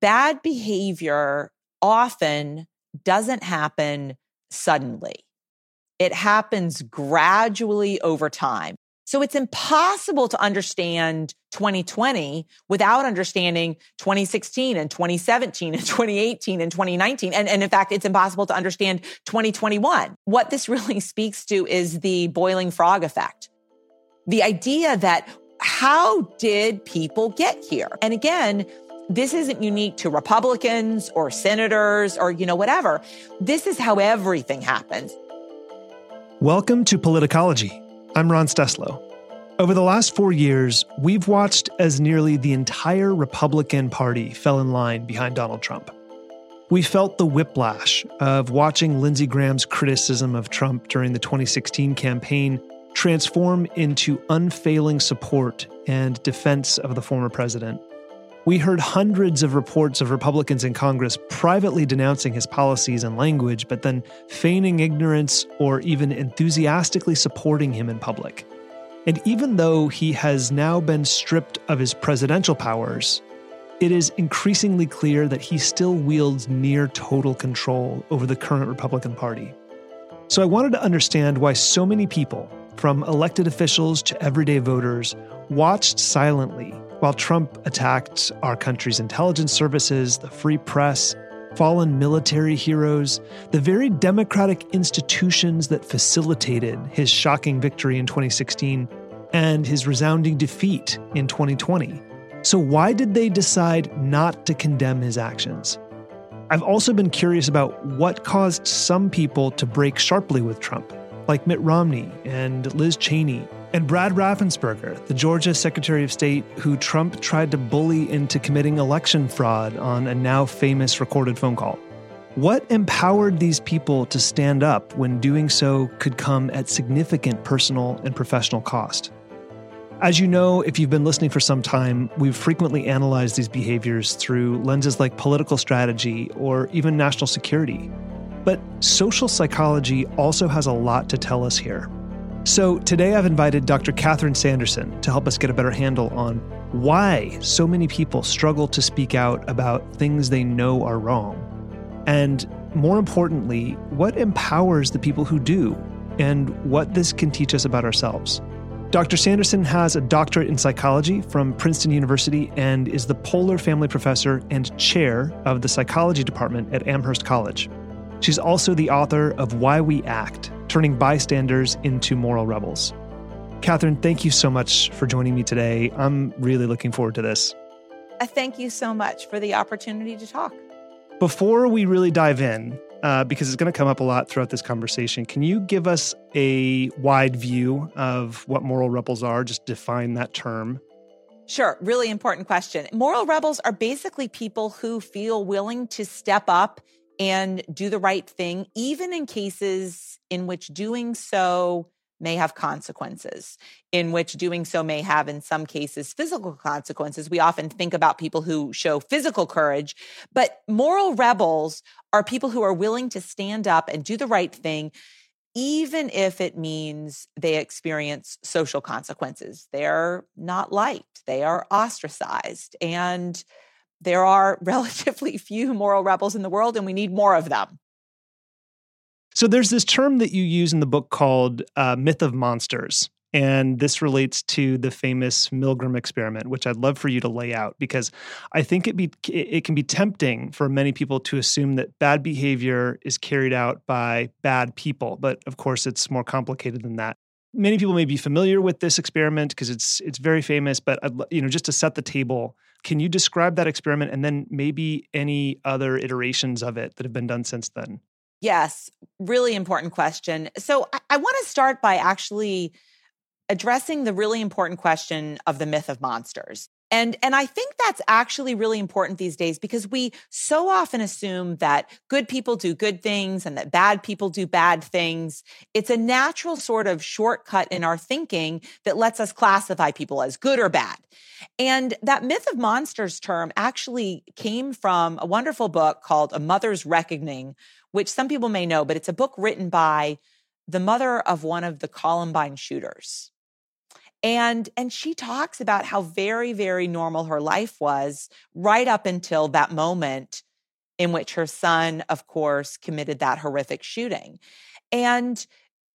bad behavior often doesn't happen suddenly. It happens gradually over time. So it's impossible to understand 2020 without understanding 2016 and 2017 and 2018 and 2019. And, and in fact, it's impossible to understand 2021. What this really speaks to is the boiling frog effect. The idea that how did people get here? And again, this isn't unique to Republicans or senators or, you know, whatever. This is how everything happens. Welcome to Politicology. I'm Ron Steslow. Over the last four years, we've watched as nearly the entire Republican Party fell in line behind Donald Trump. We felt the whiplash of watching Lindsey Graham's criticism of Trump during the 2016 campaign transform into unfailing support and defense of the former president. We heard hundreds of reports of Republicans in Congress privately denouncing his policies and language, but then feigning ignorance or even enthusiastically supporting him in public. And even though he has now been stripped of his presidential powers, it is increasingly clear that he still wields near total control over the current Republican Party. So I wanted to understand why so many people, from elected officials to everyday voters, watched silently while Trump attacked our country's intelligence services, the free press, fallen military heroes, the very democratic institutions that facilitated his shocking victory in 2016 and his resounding defeat in 2020. So, why did they decide not to condemn his actions? I've also been curious about what caused some people to break sharply with Trump, like Mitt Romney and Liz Cheney and Brad Raffensperger, the Georgia Secretary of State who Trump tried to bully into committing election fraud on a now famous recorded phone call. What empowered these people to stand up when doing so could come at significant personal and professional cost? As you know, if you've been listening for some time, we've frequently analyzed these behaviors through lenses like political strategy or even national security. But social psychology also has a lot to tell us here. So today I've invited Dr. Catherine Sanderson to help us get a better handle on why so many people struggle to speak out about things they know are wrong. And more importantly, what empowers the people who do and what this can teach us about ourselves. Dr. Sanderson has a doctorate in psychology from Princeton University and is the Poler Family Professor and Chair of the Psychology Department at Amherst College. She's also the author of Why We Act turning bystanders into moral rebels. Catherine, thank you so much for joining me today. I'm really looking forward to this. Uh, thank you so much for the opportunity to talk. Before we really dive in, uh, because it's going to come up a lot throughout this conversation, can you give us a wide view of what moral rebels are? Just define that term. Sure, really important question. Moral rebels are basically people who feel willing to step up and do the right thing, even in cases in which doing so may have consequences, in which doing so may have, in some cases, physical consequences. We often think about people who show physical courage, but moral rebels are people who are willing to stand up and do the right thing, even if it means they experience social consequences. They're not liked, they are ostracized. And there are relatively few moral rebels in the world, and we need more of them. So there's this term that you use in the book called uh, myth of monsters. And this relates to the famous Milgram experiment, which I'd love for you to lay out because I think it be it can be tempting for many people to assume that bad behavior is carried out by bad people, but of course it's more complicated than that. Many people may be familiar with this experiment because it's it's very famous, but I'd, you know just to set the table, can you describe that experiment and then maybe any other iterations of it that have been done since then? Yes, really important question. So I, I want to start by actually addressing the really important question of the myth of monsters. And and I think that's actually really important these days because we so often assume that good people do good things and that bad people do bad things. It's a natural sort of shortcut in our thinking that lets us classify people as good or bad. And that myth of monsters term actually came from a wonderful book called A Mother's Reckoning, which some people may know, but it's a book written by the mother of one of the Columbine shooters. And and she talks about how very very normal her life was right up until that moment in which her son of course committed that horrific shooting. And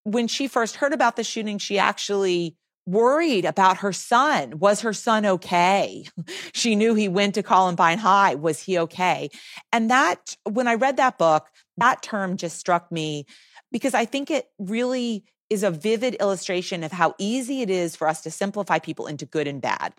when she first heard about the shooting she actually worried about her son. Was her son okay? she knew he went to Columbine High. Was he okay? And that, when I read that book, that term just struck me because I think it really is a vivid illustration of how easy it is for us to simplify people into good and bad.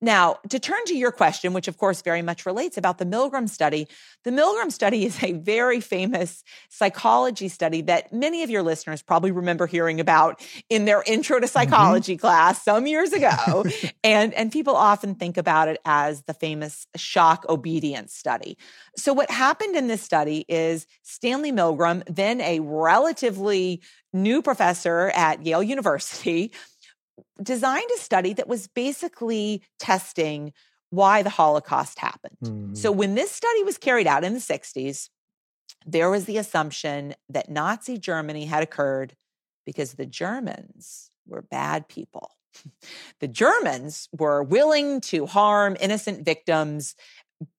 Now, to turn to your question, which of course very much relates about the Milgram study, the Milgram study is a very famous psychology study that many of your listeners probably remember hearing about in their intro to mm-hmm. psychology mm-hmm. class some years ago. and, and people often think about it as the famous shock obedience study. So, what happened in this study is Stanley Milgram, then a relatively new professor at Yale University, designed a study that was basically testing why the Holocaust happened. Mm. So when this study was carried out in the 60s, there was the assumption that Nazi Germany had occurred because the Germans were bad people. the Germans were willing to harm innocent victims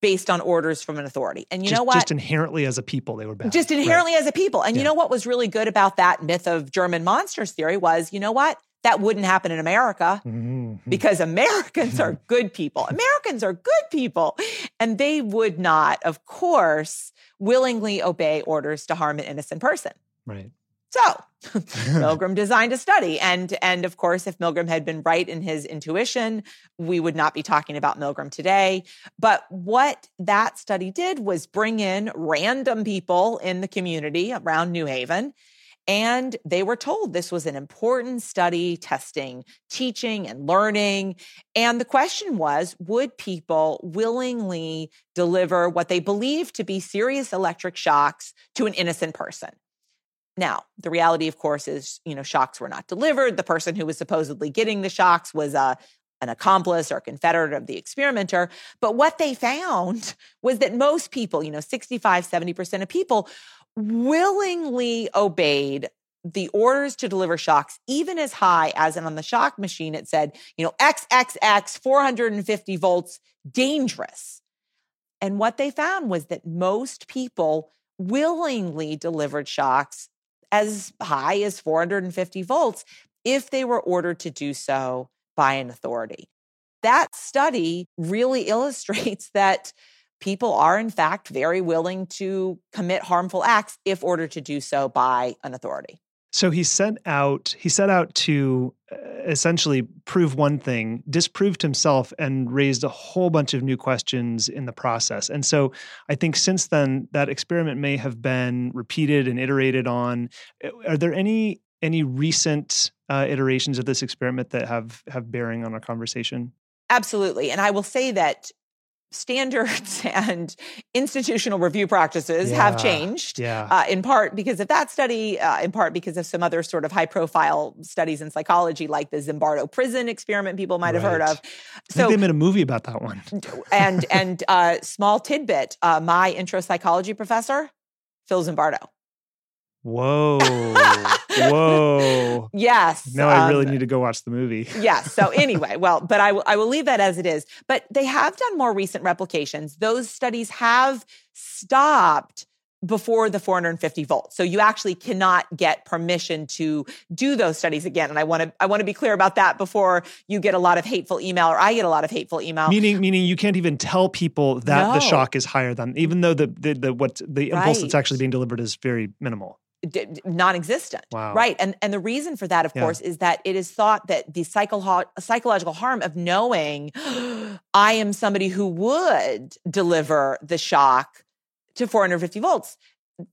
based on orders from an authority. And you just, know what? Just inherently as a people, they were bad. Just inherently right. as a people. And yeah. you know what was really good about that myth of German monsters theory was, you know what? That wouldn't happen in America mm-hmm. because Americans are good people. Americans are good people. And they would not, of course, willingly obey orders to harm an innocent person. Right. So Milgram designed a study. And, and of course, if Milgram had been right in his intuition, we would not be talking about Milgram today. But what that study did was bring in random people in the community around New Haven and they were told this was an important study testing teaching and learning. And the question was would people willingly deliver what they believed to be serious electric shocks to an innocent person? Now, the reality, of course, is, you know, shocks were not delivered. The person who was supposedly getting the shocks was a, an accomplice or confederate of the experimenter. But what they found was that most people, you know, 65, 70% of people willingly obeyed the orders to deliver shocks, even as high as, and on the shock machine, it said, you know, XXX, 450 volts, dangerous. And what they found was that most people willingly delivered shocks as high as 450 volts if they were ordered to do so by an authority. That study really illustrates that people are, in fact, very willing to commit harmful acts if ordered to do so by an authority. So he set out he set out to uh, essentially prove one thing, disproved himself and raised a whole bunch of new questions in the process. And so I think since then that experiment may have been repeated and iterated on. Are there any any recent uh, iterations of this experiment that have have bearing on our conversation? Absolutely. And I will say that standards and institutional review practices yeah, have changed yeah. uh, in part because of that study uh, in part because of some other sort of high profile studies in psychology like the zimbardo prison experiment people might have heard of. So they made a movie about that one. And and uh, small tidbit uh, my intro psychology professor phil zimbardo Whoa. Whoa. Yes. Now I really um, need to go watch the movie. yes. So anyway, well, but I, w- I will leave that as it is. But they have done more recent replications. Those studies have stopped before the 450 volts. So you actually cannot get permission to do those studies again. And I want to I want to be clear about that before you get a lot of hateful email or I get a lot of hateful email. Meaning meaning you can't even tell people that no. the shock is higher than even though the the, the what the impulse right. that's actually being delivered is very minimal d- non-existent wow. right and and the reason for that of yeah. course is that it is thought that the psycho- psychological harm of knowing i am somebody who would deliver the shock to 450 volts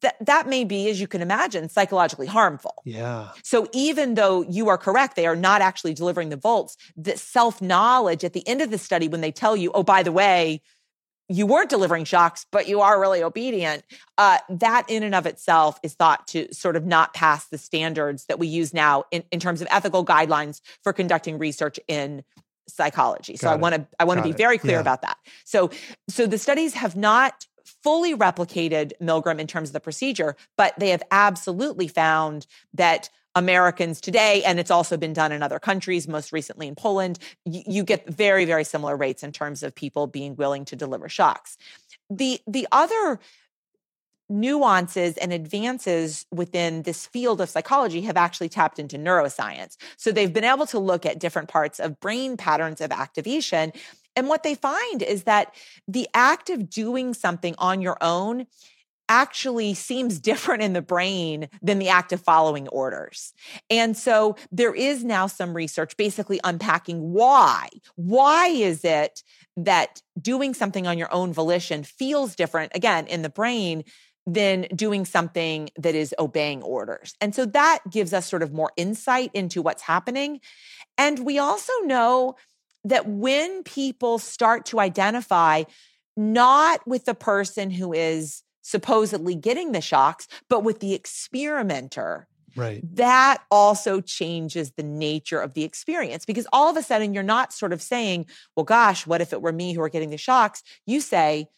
that that may be as you can imagine psychologically harmful yeah so even though you are correct they are not actually delivering the volts the self knowledge at the end of the study when they tell you oh by the way you weren't delivering shocks, but you are really obedient. Uh, that in and of itself is thought to sort of not pass the standards that we use now in, in terms of ethical guidelines for conducting research in psychology. So Got I want to I want to be very clear yeah. about that. So so the studies have not fully replicated Milgram in terms of the procedure, but they have absolutely found that Americans today, and it's also been done in other countries, most recently in Poland, you, you get very, very similar rates in terms of people being willing to deliver shocks. The the other nuances and advances within this field of psychology have actually tapped into neuroscience. So they've been able to look at different parts of brain patterns of activation. And what they find is that the act of doing something on your own actually seems different in the brain than the act of following orders. And so there is now some research basically unpacking why. Why is it that doing something on your own volition feels different, again, in the brain than doing something that is obeying orders. And so that gives us sort of more insight into what's happening. And we also know that when people start to identify not with the person who is supposedly getting the shocks, but with the experimenter, Right. That also changes the nature of the experience because all of a sudden you're not sort of saying, well, gosh, what if it were me who are getting the shocks? You say,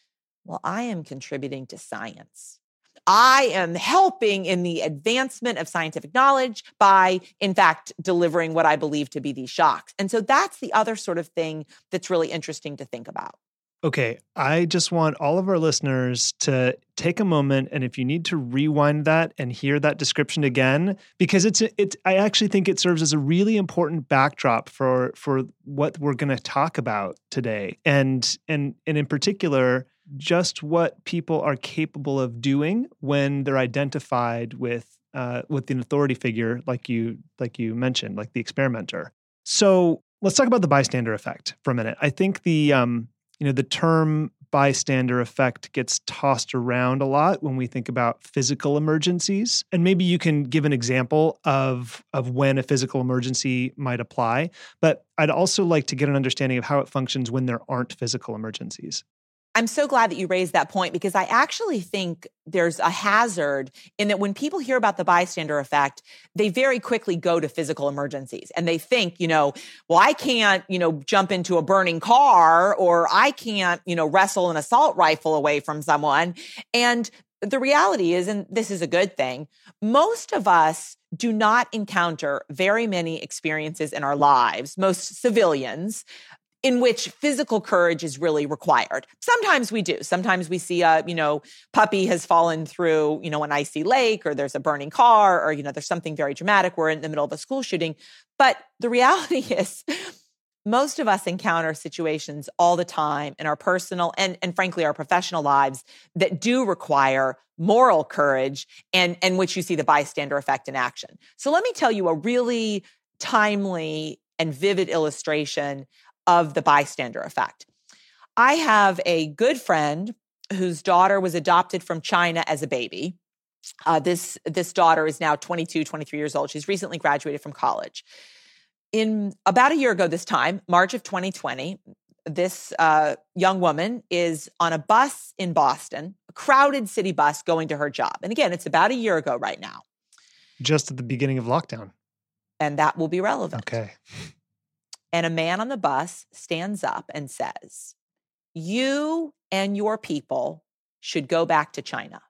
well, I am contributing to science. I am helping in the advancement of scientific knowledge by, in fact, delivering what I believe to be these shocks. And so that's the other sort of thing that's really interesting to think about. Okay, I just want all of our listeners to take a moment and if you need to rewind that and hear that description again because it's it's I actually think it serves as a really important backdrop for for what we're going to talk about today. And and and in particular just what people are capable of doing when they're identified with uh, with an authority figure like you like you mentioned, like the experimenter. So let's talk about the bystander effect for a minute. I think the um, you know the term bystander effect gets tossed around a lot when we think about physical emergencies. And maybe you can give an example of of when a physical emergency might apply. But i'd also like to get an understanding of how it functions when there aren't physical emergencies I'm so glad that you raised that point because I actually think there's a hazard in that when people hear about the bystander effect, they very quickly go to physical emergencies and they think, you know, well, I can't, you know, jump into a burning car or I can't, you know, wrestle an assault rifle away from someone. And the reality is, and this is a good thing, most of us do not encounter very many experiences in our lives, most civilians, in which physical courage is really required. Sometimes we do. Sometimes we see a, you know, puppy has fallen through, you know, an icy lake or there's a burning car or, you know, there's something very dramatic. We're in the middle of a school shooting. But the reality is most of us encounter situations all the time in our personal and, and frankly our professional lives that do require moral courage and and which you see the bystander effect in action. So let me tell you a really timely and vivid illustration of the bystander effect. I have a good friend whose daughter was adopted from China as a baby. Uh, this this daughter is now 22, 23 years old. She's recently graduated from college. In about a year ago, this time, March of 2020, this uh, young woman is on a bus in Boston, a crowded city bus going to her job. And again, it's about a year ago right now. Just at the beginning of lockdown. And that will be relevant. Okay. And a man on the bus stands up and says, You and your people should go back to China.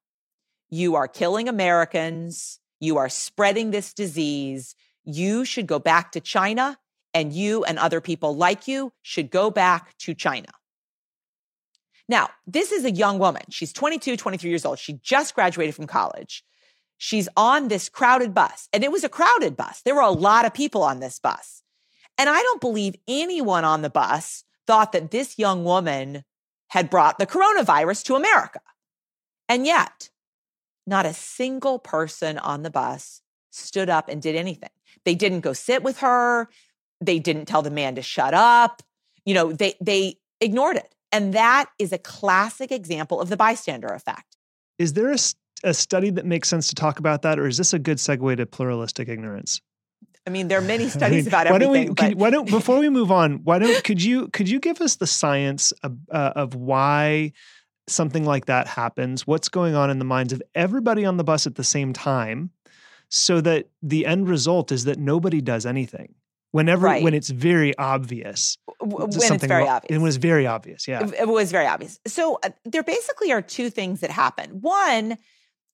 You are killing Americans. You are spreading this disease. You should go back to China, and you and other people like you should go back to China. Now, this is a young woman. She's 22, 23 years old. She just graduated from college. She's on this crowded bus, and it was a crowded bus. There were a lot of people on this bus. And I don't believe anyone on the bus thought that this young woman had brought the coronavirus to America. And yet, not a single person on the bus stood up and did anything. They didn't go sit with her. They didn't tell the man to shut up. You know, they they ignored it. And that is a classic example of the bystander effect. Is there a, a study that makes sense to talk about that, or is this a good segue to pluralistic ignorance? I mean, there are many studies I mean, about everything. Why don't we? But... why don't before we move on? Why don't could you could you give us the science of, uh, of why something like that happens? What's going on in the minds of everybody on the bus at the same time, so that the end result is that nobody does anything. Whenever right. when it's very obvious, when it's very wrong, obvious, it was very obvious. Yeah, it, it was very obvious. So uh, there basically are two things that happen. One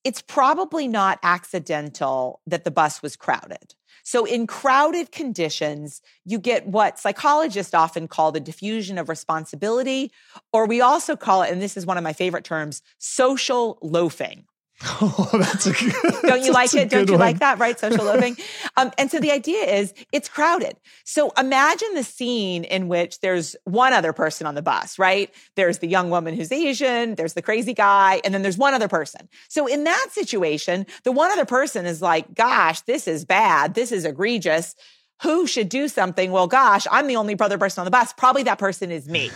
it's probably not accidental that the bus was crowded. So, in crowded conditions, you get what psychologists often call the diffusion of responsibility, or we also call it, and this is one of my favorite terms, social loafing. Oh, that's a good, Don't you like it? Don't you one. like that? Right? Social living. Um, and so the idea is it's crowded. So imagine the scene in which there's one other person on the bus, right? There's the young woman who's Asian, there's the crazy guy, and then there's one other person. So in that situation, the one other person is like, gosh, this is bad. This is egregious who should do something? Well, gosh, I'm the only brother person on the bus. Probably that person is me.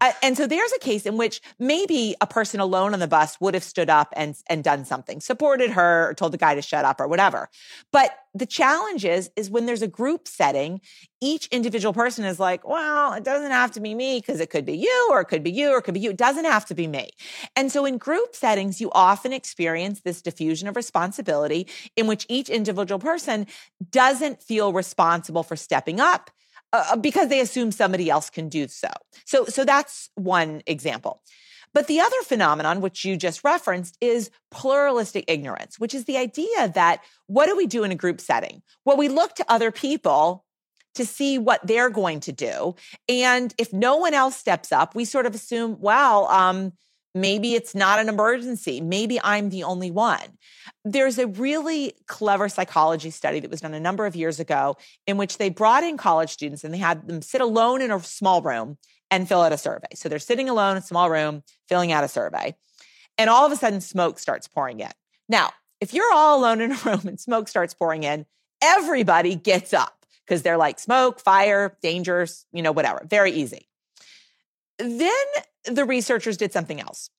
and so there's a case in which maybe a person alone on the bus would have stood up and, and done something, supported her, or told the guy to shut up or whatever. But the challenge is, is when there's a group setting, each individual person is like, well, it doesn't have to be me because it could be you or it could be you or it could be you. It doesn't have to be me. And so in group settings, you often experience this diffusion of responsibility in which each individual person doesn't feel responsible for stepping up uh, because they assume somebody else can do so. So, so that's one example. But the other phenomenon, which you just referenced, is pluralistic ignorance, which is the idea that what do we do in a group setting? Well, we look to other people to see what they're going to do. And if no one else steps up, we sort of assume, well, um, maybe it's not an emergency. Maybe I'm the only one. There's a really clever psychology study that was done a number of years ago in which they brought in college students and they had them sit alone in a small room and fill out a survey. So they're sitting alone in a small room, filling out a survey. And all of a sudden, smoke starts pouring in. Now, if you're all alone in a room and smoke starts pouring in, everybody gets up because they're like smoke, fire, dangers, you know, whatever. Very easy. Then the researchers did something else.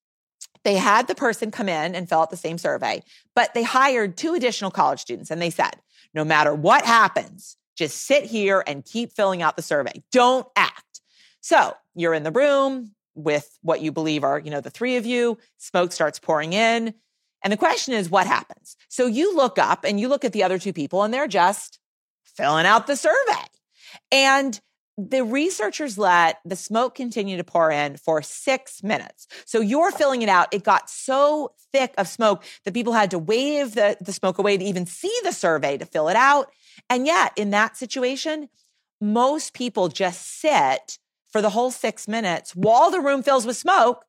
They had the person come in and fill out the same survey, but they hired two additional college students and they said, no matter what happens, just sit here and keep filling out the survey. Don't act. So you're in the room with what you believe are, you know, the three of you, smoke starts pouring in. And the question is, what happens? So you look up and you look at the other two people and they're just filling out the survey. And the researchers let the smoke continue to pour in for six minutes. So you're filling it out. It got so thick of smoke that people had to wave the, the smoke away to even see the survey to fill it out. And yet, in that situation, most people just sit for the whole six minutes while the room fills with smoke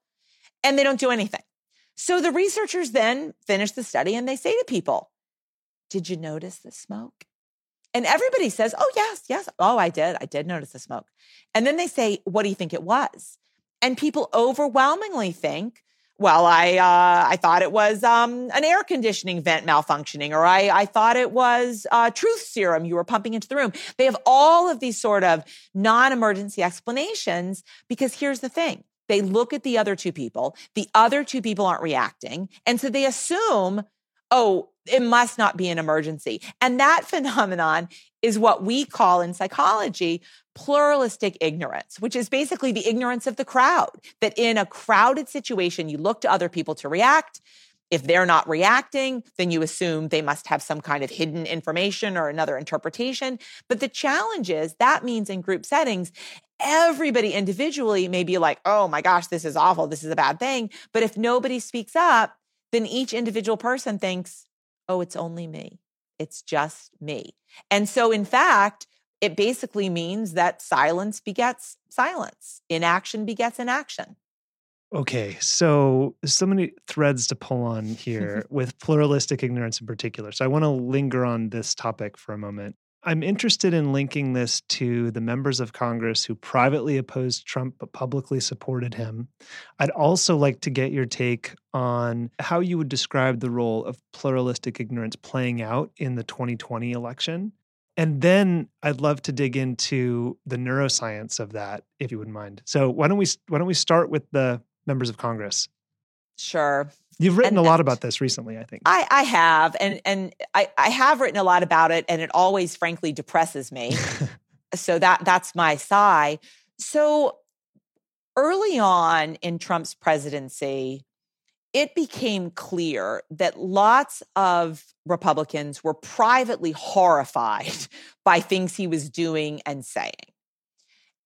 and they don't do anything. So the researchers then finish the study and they say to people, Did you notice the smoke? And everybody says, Oh, yes, yes. Oh, I did. I did notice the smoke. And then they say, What do you think it was? And people overwhelmingly think well, I uh, I thought it was um, an air conditioning vent malfunctioning, or I I thought it was uh, truth serum you were pumping into the room. They have all of these sort of non-emergency explanations because here's the thing: they look at the other two people, the other two people aren't reacting, and so they assume, oh, it must not be an emergency, and that phenomenon is what we call in psychology pluralistic ignorance, which is basically the ignorance of the crowd. That in a crowded situation, you look to other people to react. If they're not reacting, then you assume they must have some kind of hidden information or another interpretation. But the challenge is that means in group settings, everybody individually may be like, oh my gosh, this is awful. This is a bad thing. But if nobody speaks up, then each individual person thinks, oh, it's only me. It's just me. And so, in fact, it basically means that silence begets silence, inaction begets inaction. Okay, so so many threads to pull on here with pluralistic ignorance in particular. So I want to linger on this topic for a moment. I'm interested in linking this to the members of Congress who privately opposed Trump but publicly supported him. I'd also like to get your take on how you would describe the role of pluralistic ignorance playing out in the 2020 election. And then I'd love to dig into the neuroscience of that, if you wouldn't mind. So why don't we why don't we start with the members of Congress? Sure. You've written and, a lot about this recently, I think. I, I have, and and I, I have written a lot about it, and it always, frankly, depresses me. so that that's my sigh. So early on in Trump's presidency, it became clear that lots of Republicans were privately horrified by things he was doing and saying.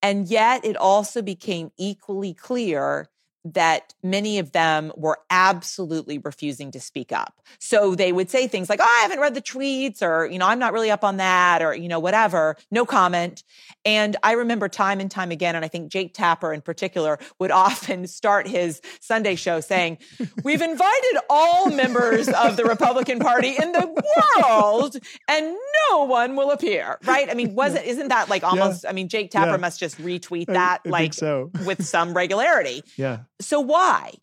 And yet it also became equally clear that many of them were absolutely refusing to speak up. So they would say things like, oh, I haven't read the tweets, or, you know, I'm not really up on that, or, you know, whatever, no comment. And I remember time and time again, and I think Jake Tapper in particular would often start his Sunday show saying, We've invited all members of the Republican Party in the world, and no one will appear. Right? I mean, was it, isn't that like almost, yeah. I mean, Jake Tapper yeah. must just retweet that I, I like so. with some regularity. Yeah. So why?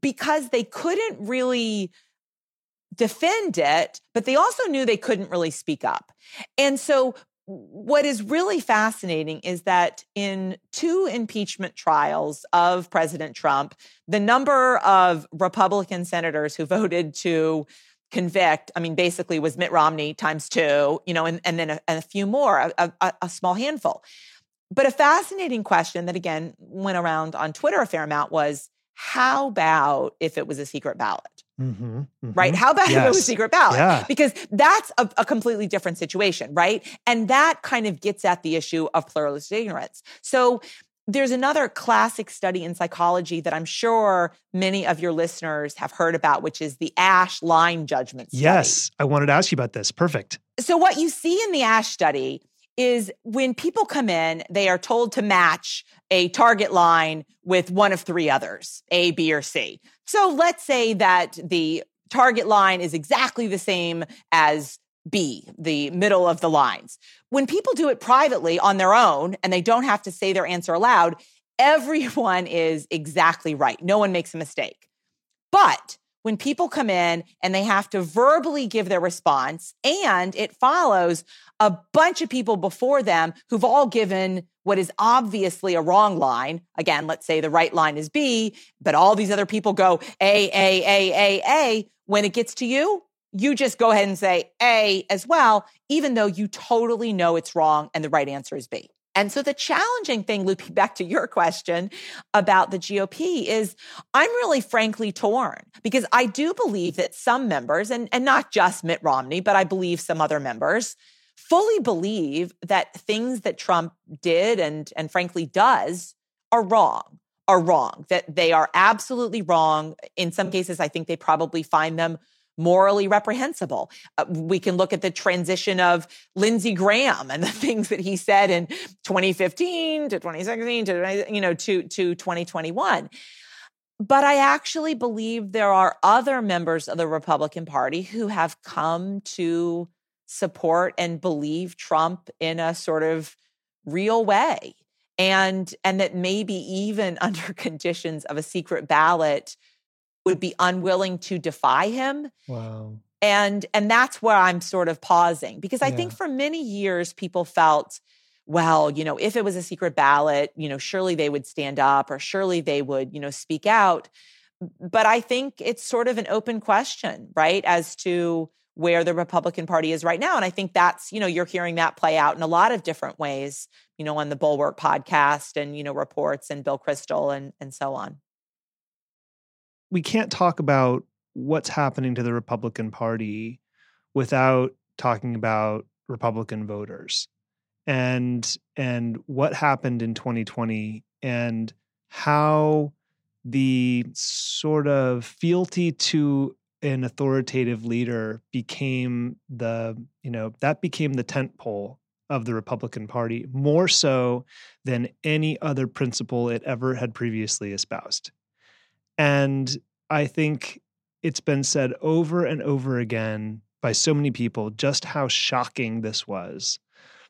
Because they couldn't really defend it, but they also knew they couldn't really speak up. And so what is really fascinating is that in two impeachment trials of President Trump, the number of Republican senators who voted to convict, I mean, basically was Mitt Romney times two, you know, and, and then a, a few more, a, a, a small handful. But a fascinating question that again went around on Twitter a fair amount was how about if it was a secret ballot? Mm-hmm, mm-hmm. Right? How about yes. if it was a secret ballot? Yeah. Because that's a, a, completely different situation, right? And that kind of gets at the issue of pluralist ignorance. So there's another classic study in psychology that I'm sure many of your listeners have heard about, which is the Asch line judgment study. Yes, I wanted to ask you about this. Perfect. So, what you see in the Asch study is when people come in, they are told to match a target line with one of three others, A, B, or C. So let's say that the target line is exactly the same as B, the middle of the lines. When people do it privately on their own and they don't have to say their answer aloud, everyone is exactly right. No one makes a mistake. But when people come in and they have to verbally give their response and it follows a bunch of people before them who've all given what is obviously a wrong line. Again, let's say the right line is B, but all these other people go A, A, A, A, A. When it gets to you, you just go ahead and say A as well, even though you totally know it's wrong and the right answer is B. And so the challenging thing, looping back to your question about the GOP, is I'm really frankly torn because I do believe that some members, and, and not just Mitt Romney, but I believe some other members, fully believe that things that Trump did and, and frankly does are wrong, are wrong, that they are absolutely wrong. In some cases, I think they probably find them morally reprehensible. Uh, we can look at the transition of Lindsey Graham and the things that he said in 2015 to 2016 to you know to to 2021. But I actually believe there are other members of the Republican Party who have come to support and believe Trump in a sort of real way. And and that maybe even under conditions of a secret ballot would be unwilling to defy him. Wow. And and that's where I'm sort of pausing because I yeah. think for many years people felt well, you know, if it was a secret ballot, you know, surely they would stand up or surely they would, you know, speak out. But I think it's sort of an open question, right, as to where the Republican Party is right now. And I think that's, you know, you're hearing that play out in a lot of different ways, you know, on the Bulwark podcast and, you know, reports and Bill Kristol and and so on we can't talk about what's happening to the Republican Party without talking about Republican voters and and what happened in 2020 and how the sort of fealty to an authoritative leader became the you know that became the tent pole of the Republican Party more so than any other principle it ever had previously espoused. And I think it's been said over and over again by so many people just how shocking this was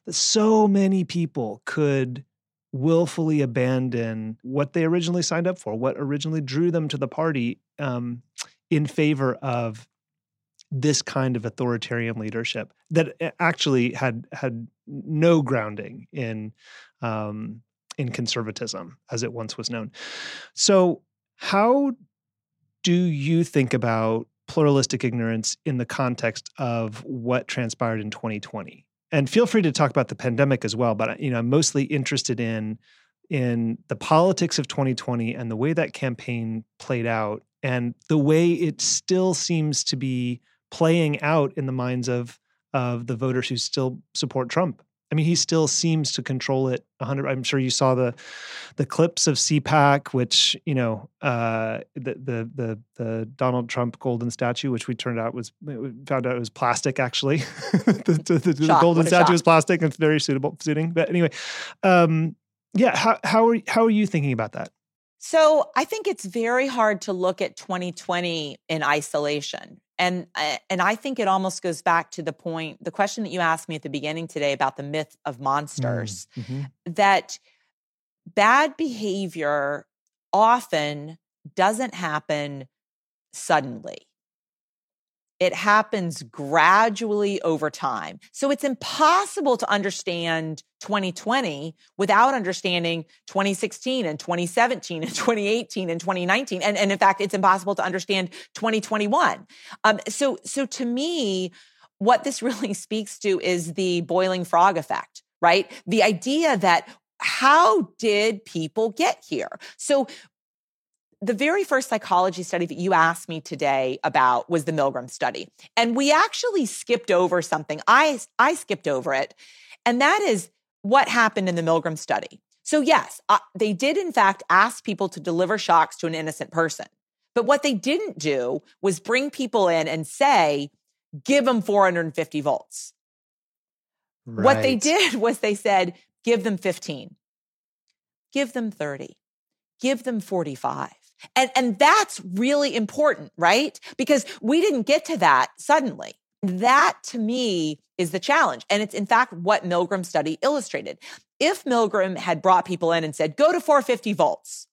that so many people could willfully abandon what they originally signed up for, what originally drew them to the party um, in favor of this kind of authoritarian leadership that eh, actually had had no grounding in um, in conservatism as it once was known. So how do you think about pluralistic ignorance in the context of what transpired in 2020? And feel free to talk about the pandemic as well, but uh, you know, I'm mostly interested in in the politics of 2020 and the way that campaign played out and the way it still seems to be playing out in the minds of of the voters who still support Trump I mean, he still seems to control it 100. I'm sure you saw the the clips of CPAC, which you know uh, the, the the the Donald Trump golden statue, which we turned out was found out it was plastic. Actually, the, the, the, the, golden statue shock. was plastic. and It's very suitable suiting. But anyway, um, yeah. How how are how are you thinking about that? So I think it's very hard to look at 2020 in isolation and uh, and I think it almost goes back to the point the question that you asked me at the beginning today about the myth of monsters mm, mm-hmm. that bad behavior often doesn't happen suddenly it happens gradually over time. So it's impossible to understand 2020 without understanding 2016 and 2017 and 2018 and 2019. And, and in fact, it's impossible to understand 2021. Um, so, so to me, what this really speaks to is the boiling frog effect, right? The idea that how did people get here? So the very first psychology study that you asked me today about was the Milgram study. And we actually skipped over something. I, I skipped over it. And that is what happened in the Milgram study. So, yes, uh, they did, in fact, ask people to deliver shocks to an innocent person. But what they didn't do was bring people in and say, give them 450 volts. Right. What they did was they said, give them 15, give them 30, give them 45 and, and that's really important, right? Because we didn't get to that suddenly. That to me is the challenge. And it's in fact what Milgram study illustrated. If Milgram had brought people in and said, go to 450 volts,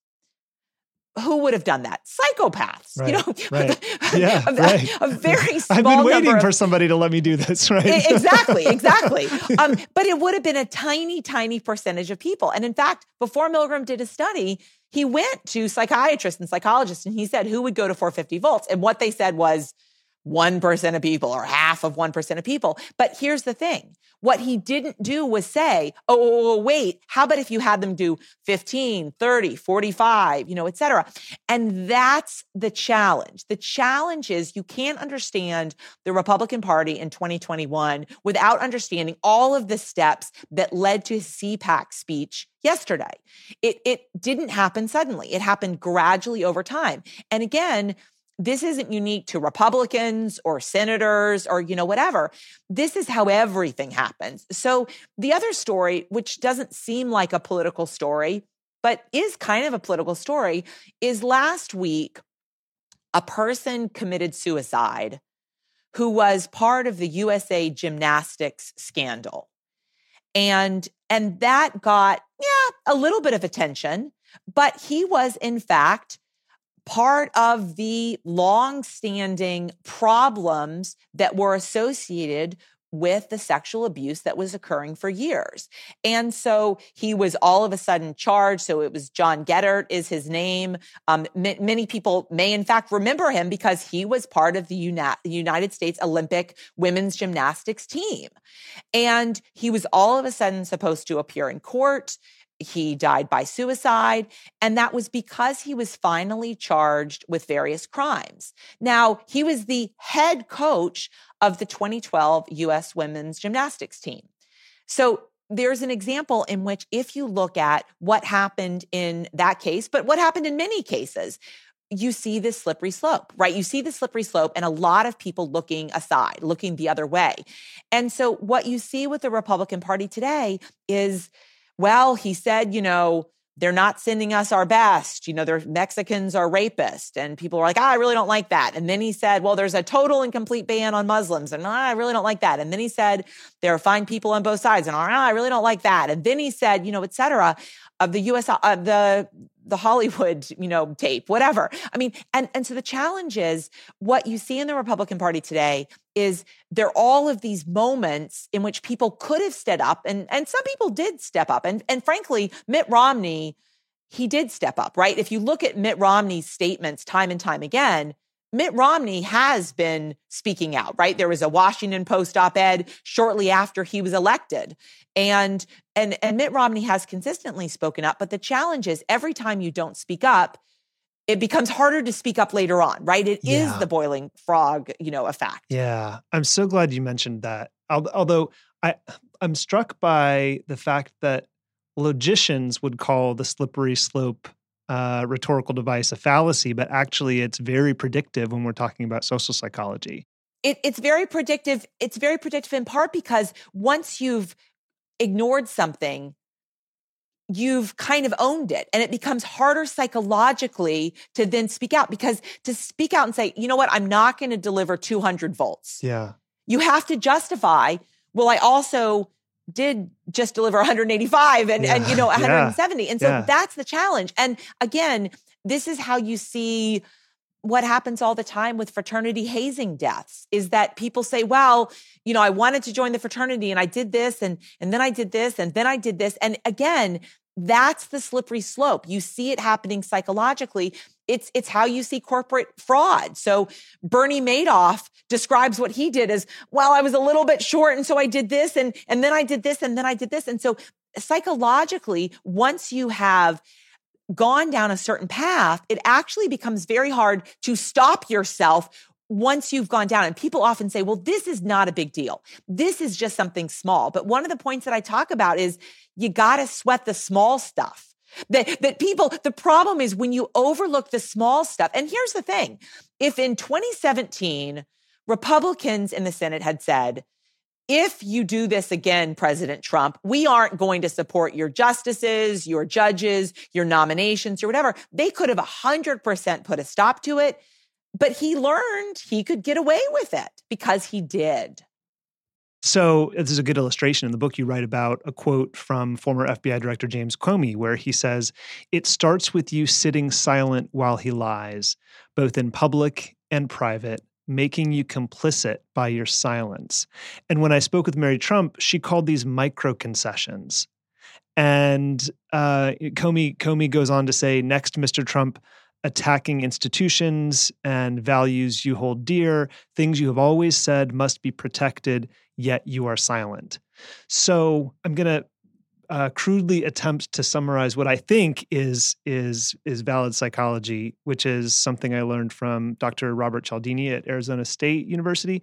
who would have done that? Psychopaths, right, you know, right. yeah, a, right. a, very small. I've been waiting of, for somebody to let me do this, right? exactly, exactly. um, but it would have been a tiny, tiny percentage of people. And in fact, before Milgram did a study, he went to psychiatrists and psychologists and he said who would go to 450 volts? And what they said was 1% of people or half of 1% of people but here's the thing what he didn't do was say oh, oh, oh, oh wait how about if you had them do 15 30 45 you know et cetera. and that's the challenge the challenge is you can't understand the republican party in 2021 without understanding all of the steps that led to his cpac speech yesterday. It, it didn't happen suddenly. It happened gradually over time. And again, this isn't unique to Republicans or senators or, you know, whatever. This is how everything happens. So the other story, which doesn't seem like a political story, but is kind of a political story, is last week, a person committed suicide who was part of the USA gymnastics scandal. And and that got yeah, a little bit of attention, but he was in fact part of the long-standing problems that were associated with the sexual abuse that was occurring for years. And so he was all of a sudden charged. So it was John Geddert is his name. Um, m- many people may in fact remember him because he was part of the Uni- United States Olympic women's gymnastics team. And he was all of a sudden supposed to appear in court he died by suicide. And that was because he was finally charged with various crimes. Now, he was the head coach of the 2012 US women's gymnastics team. So there's an example in which, if you look at what happened in that case, but what happened in many cases, you see this slippery slope, right? You see the slippery slope and a lot of people looking aside, looking the other way. And so, what you see with the Republican Party today is well, he said, you know, they're not sending us our best. You know, their Mexicans are rapists. And people were like, ah, I really don't like that. And then he said, well, there's a total and complete ban on Muslims. And ah, I really don't like that. And then he said, there are fine people on both sides. And ah, I really don't like that. And then he said, you know, et cetera, of the US, uh, the the Hollywood, you know, tape, whatever. I mean, and and so the challenge is what you see in the Republican Party today is there are all of these moments in which people could have stood up and and some people did step up. And and frankly, Mitt Romney, he did step up, right? If you look at Mitt Romney's statements time and time again, Mitt Romney has been speaking out, right? There was a Washington Post op-ed shortly after he was elected. And and and Mitt Romney has consistently spoken up, but the challenge is every time you don't speak up, it becomes harder to speak up later on, right? It yeah. is the boiling frog, you know, effect. Yeah. I'm so glad you mentioned that. Although I I'm struck by the fact that logicians would call the slippery slope uh, rhetorical device a fallacy, but actually it's very predictive when we're talking about social psychology. It, it's very predictive. It's very predictive in part because once you've ignored something, you've kind of owned it and it becomes harder psychologically to then speak out because to speak out and say, you know what, I'm not going to deliver 200 volts. Yeah. You have to justify, well, I also did just deliver 185 and, yeah. and you know 170 yeah. and so yeah. that's the challenge and again this is how you see what happens all the time with fraternity hazing deaths is that people say well you know i wanted to join the fraternity and i did this and and then i did this and then i did this and again that's the slippery slope. You see it happening psychologically. It's it's how you see corporate fraud. So Bernie Madoff describes what he did as, well, I was a little bit short and so I did this and and then I did this and then I did this. And so psychologically, once you have gone down a certain path, it actually becomes very hard to stop yourself once you've gone down. And people often say, well, this is not a big deal. This is just something small. But one of the points that I talk about is you got to sweat the small stuff. That, that people, the problem is when you overlook the small stuff. And here's the thing if in 2017, Republicans in the Senate had said, if you do this again, President Trump, we aren't going to support your justices, your judges, your nominations, or whatever. They could have 100% put a stop to it. But he learned he could get away with it because he did. So, this is a good illustration. In the book, you write about a quote from former FBI Director James Comey, where he says, It starts with you sitting silent while he lies, both in public and private, making you complicit by your silence. And when I spoke with Mary Trump, she called these micro concessions. And uh, Comey, Comey goes on to say, Next, Mr. Trump, attacking institutions and values you hold dear, things you have always said must be protected, yet you are silent. So I'm going to uh, crudely attempt to summarize what I think is is is valid psychology, which is something I learned from Dr. Robert Cialdini at Arizona State University,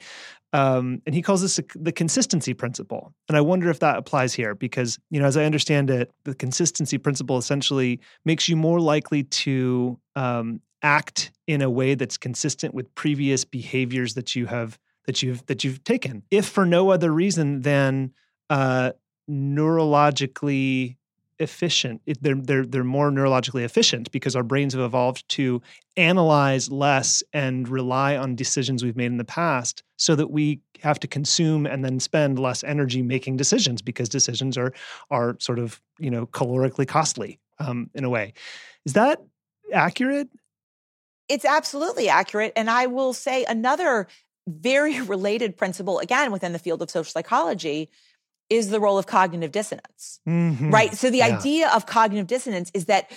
um, and he calls this the consistency principle. And I wonder if that applies here, because you know, as I understand it, the consistency principle essentially makes you more likely to um, act in a way that's consistent with previous behaviors that you have that you've that you've taken, if for no other reason than uh, neurologically efficient. They're they're they're more neurologically efficient because our brains have evolved to analyze less and rely on decisions we've made in the past, so that we have to consume and then spend less energy making decisions because decisions are are sort of you know calorically costly um, in a way. Is that accurate? It's absolutely accurate, and I will say another very related principle again within the field of social psychology is the role of cognitive dissonance, mm-hmm. right? So the yeah. idea of cognitive dissonance is that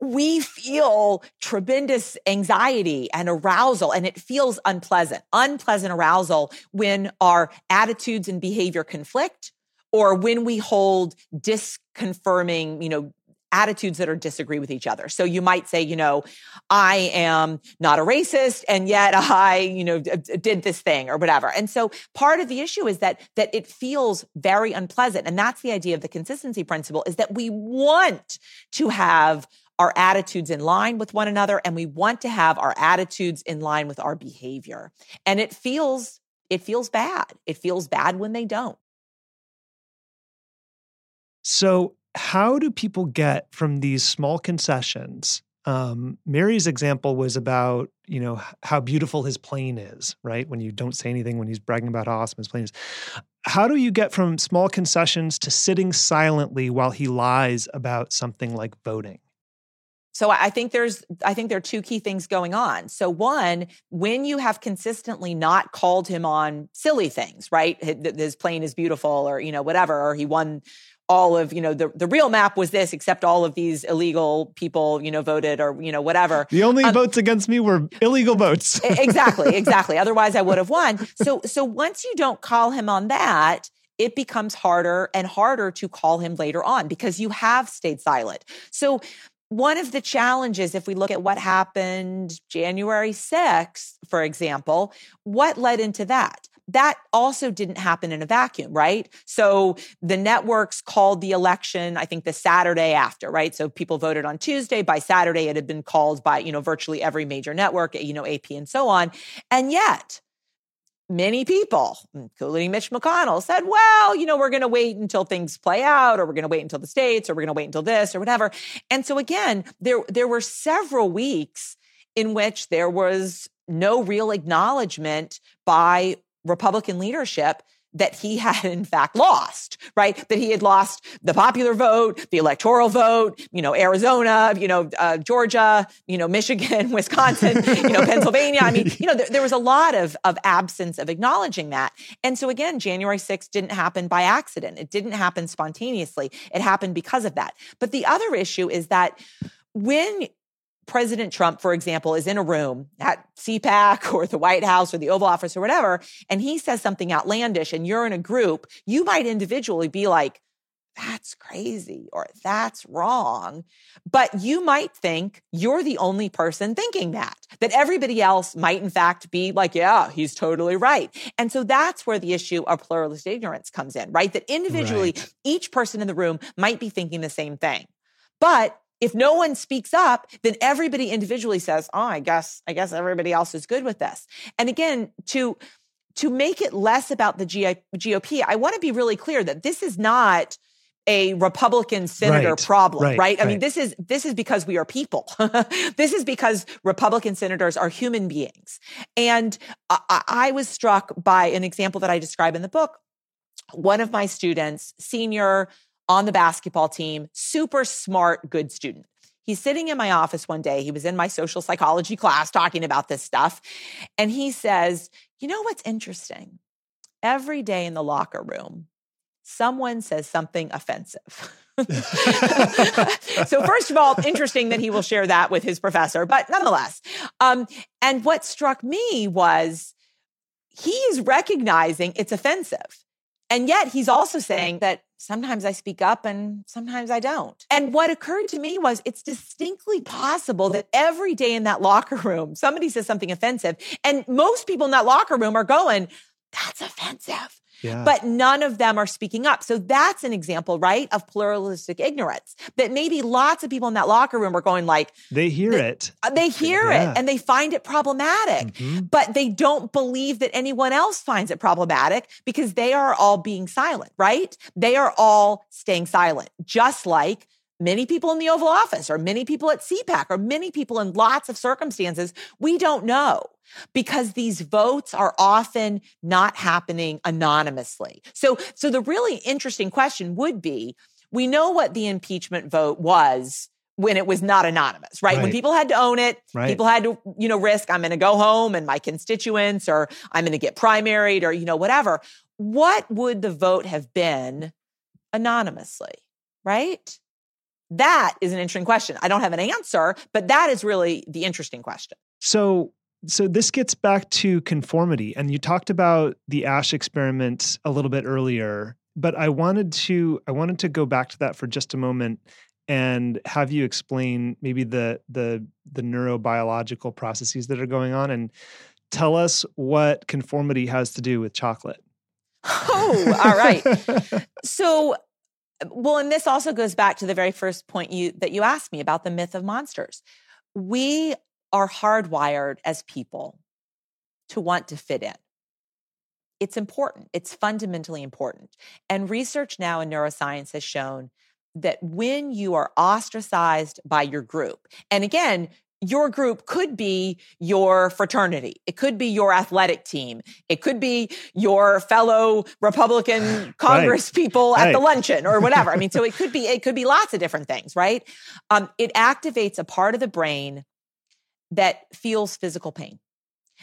we feel tremendous anxiety and arousal, and it feels unpleasant, unpleasant arousal when our attitudes and behavior conflict or when we hold disconfirming, you know, attitudes that are disagree with each other. So you might say, you know, I am not a racist and yet I, you know, did this thing or whatever. And so part of the issue is that that it feels very unpleasant and that's the idea of the consistency principle is that we want to have our attitudes in line with one another and we want to have our attitudes in line with our behavior. And it feels it feels bad. It feels bad when they don't. So how do people get from these small concessions? Um, Mary's example was about you know how beautiful his plane is, right? When you don't say anything, when he's bragging about how awesome his plane is. How do you get from small concessions to sitting silently while he lies about something like voting? So I think there's I think there are two key things going on. So one, when you have consistently not called him on silly things, right? His plane is beautiful or you know whatever or he won all of you know the the real map was this except all of these illegal people you know voted or you know whatever. The only um, votes against me were illegal votes. Exactly exactly. Otherwise i would have won. So so once you don't call him on that it becomes harder and harder to call him later on because you have stayed silent. So one of the challenges, if we look at what happened January 6th, for example, what led into that? That also didn't happen in a vacuum, right? So the networks called the election, I think the Saturday after, right? So people voted on Tuesday. By Saturday, it had been called by, you know, virtually every major network, you know, AP and so on. And yet, many people, including Mitch McConnell, said, well, you know, we're going to wait until things play out, or we're going to wait until the states, or we're going to wait until this, or whatever. And so again, there, there were several weeks in which there was no real acknowledgement by Republican leadership that he had in fact lost, right? That he had lost the popular vote, the electoral vote, you know, Arizona, you know, uh, Georgia, you know, Michigan, Wisconsin, you know, Pennsylvania. I mean, you know, there, there, was a lot of, of absence of acknowledging that. And so again, January 6th didn't happen by accident. It didn't happen spontaneously. It happened because of that. But the other issue is that when President Trump, for example, is in a room at CPAC or the White House or the Oval Office or whatever, and he says something outlandish and you're in a group, you might individually be like, that's crazy or that's wrong. But you might think you're the only person thinking that, that everybody else might in fact be like, yeah, he's totally right. And so that's where the issue of pluralist ignorance comes in, right? That individually, right. each person in the room might be thinking the same thing. But if no one speaks up, then everybody individually says, "Oh, I guess I guess everybody else is good with this." And again, to to make it less about the GOP, I want to be really clear that this is not a Republican senator right, problem, right? right? I right. mean, this is this is because we are people. this is because Republican senators are human beings. And I, I was struck by an example that I describe in the book. One of my students, senior on the basketball team, super smart, good student. He's sitting in my office one day. He was in my social psychology class talking about this stuff. And he says, You know what's interesting? Every day in the locker room, someone says something offensive. so, first of all, interesting that he will share that with his professor, but nonetheless. Um, and what struck me was he is recognizing it's offensive. And yet he's also saying that sometimes I speak up and sometimes I don't. And what occurred to me was it's distinctly possible that every day in that locker room, somebody says something offensive. And most people in that locker room are going, that's offensive. Yeah. But none of them are speaking up. So that's an example, right, of pluralistic ignorance. That maybe lots of people in that locker room are going like they hear they, it. Uh, they hear yeah. it and they find it problematic. Mm-hmm. But they don't believe that anyone else finds it problematic because they are all being silent, right? They are all staying silent. Just like many people in the Oval Office or many people at CPAC or many people in lots of circumstances, we don't know because these votes are often not happening anonymously. So, so the really interesting question would be, we know what the impeachment vote was when it was not anonymous, right? right. When people had to own it, right. people had to, you know, risk, I'm going to go home and my constituents or I'm going to get primaried or, you know, whatever. What would the vote have been anonymously, right? That is an interesting question. I don't have an answer, but that is really the interesting question. So, so this gets back to conformity, and you talked about the Asch experiment a little bit earlier, but I wanted to I wanted to go back to that for just a moment and have you explain maybe the the the neurobiological processes that are going on and tell us what conformity has to do with chocolate. Oh, all right. so well, and this also goes back to the very first point you that you asked me about the myth of monsters. We are hardwired as people to want to fit in. It's important. It's fundamentally important. And research now in neuroscience has shown that when you are ostracized by your group, and again, your group could be your fraternity. It could be your athletic team. It could be your fellow Republican Congress right. people at right. the luncheon or whatever. I mean, so it could be it could be lots of different things, right? Um, it activates a part of the brain that feels physical pain.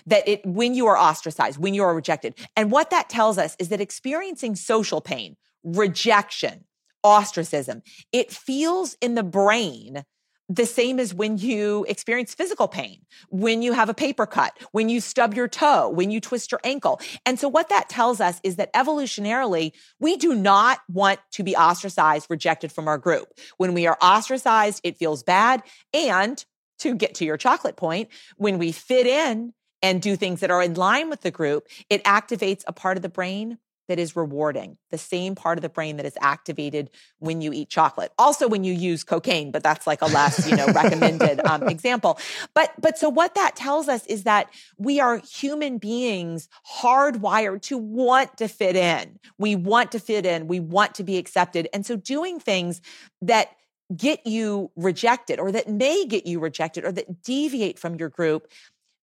That it when you are ostracized, when you are rejected, and what that tells us is that experiencing social pain, rejection, ostracism, it feels in the brain the same as when you experience physical pain, when you have a paper cut, when you stub your toe, when you twist your ankle. And so what that tells us is that evolutionarily, we do not want to be ostracized, rejected from our group. When we are ostracized, it feels bad. And to get to your chocolate point, when we fit in and do things that are in line with the group, it activates a part of the brain that is rewarding, the same part of the brain that is activated when you eat chocolate. Also, when you use cocaine, but that's like a less, you know, recommended um, example. But but so what that tells us is that we are human beings hardwired to want to fit in. We want to fit in. We want to be accepted, and so doing things that get you rejected or that may get you rejected or that deviate from your group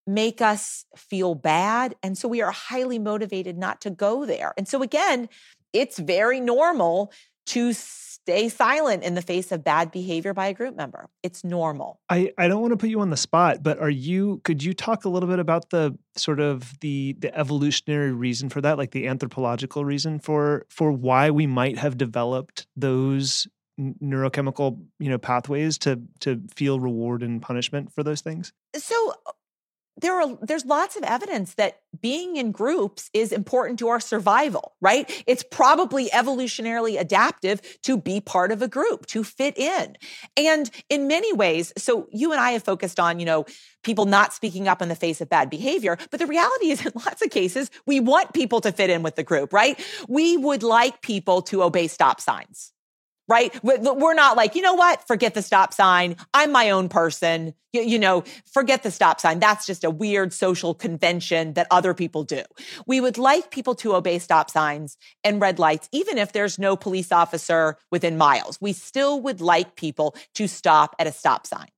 make us feel bad. And so we are highly motivated not to go there. And so again, it's very normal to stay silent in the face of bad behavior by a group member. It's normal. I, I don't want to put you on the spot, but are you could you talk a little bit about the sort of the the evolutionary reason for that, like the anthropological reason for for why we might have developed those neurochemical, you know, pathways to to feel reward and punishment for those things? So there are there's lots of evidence that being in groups is important to our survival right? It's probably evolutionarily adaptive to be part of a group to fit in. And in many ways so you and i have focused on you know people not speaking up in the face of bad behavior but the reality is in lots of cases we want people to fit in with the group right? We would like people to obey stop signs right? We're not like, you know what? Forget the stop sign. I'm my own person. You, you, know, forget the stop sign. That's just a weird social convention that other people do. We would like people to obey stop signs and red lights, even if there's no police officer within miles. We still would like people to stop at a stop sign.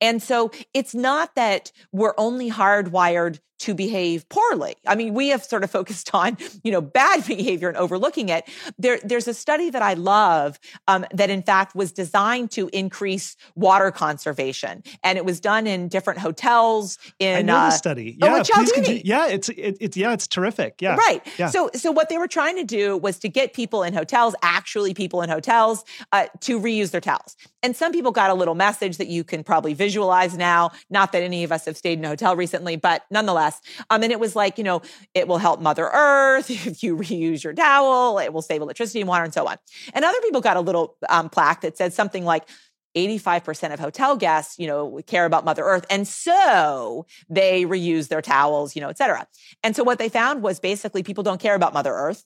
And so it's not that we're only hardwired to behave poorly. I mean, we have sort of focused on, you know, bad behavior and overlooking it. There, there's a study that I love um, that, in fact, was designed to increase water conservation, and it was done in different hotels. In I know uh, the study, oh, yeah, continue. yeah, it's it, it's yeah, it's terrific. Yeah, right. Yeah. So, so what they were trying to do was to get people in hotels, actually people in hotels, uh, to reuse their towels. And some people got a little message that you can probably visualize now. Not that any of us have stayed in a hotel recently, but nonetheless um, and it was like, you know, it will help Mother Earth if you reuse your towel, it will save electricity and water and so on. And other people got a little um, plaque that said something like, 85% of hotel guests, you know, care about Mother Earth. And so they reuse their towels, you know, et cetera. And so what they found was basically people don't care about Mother Earth,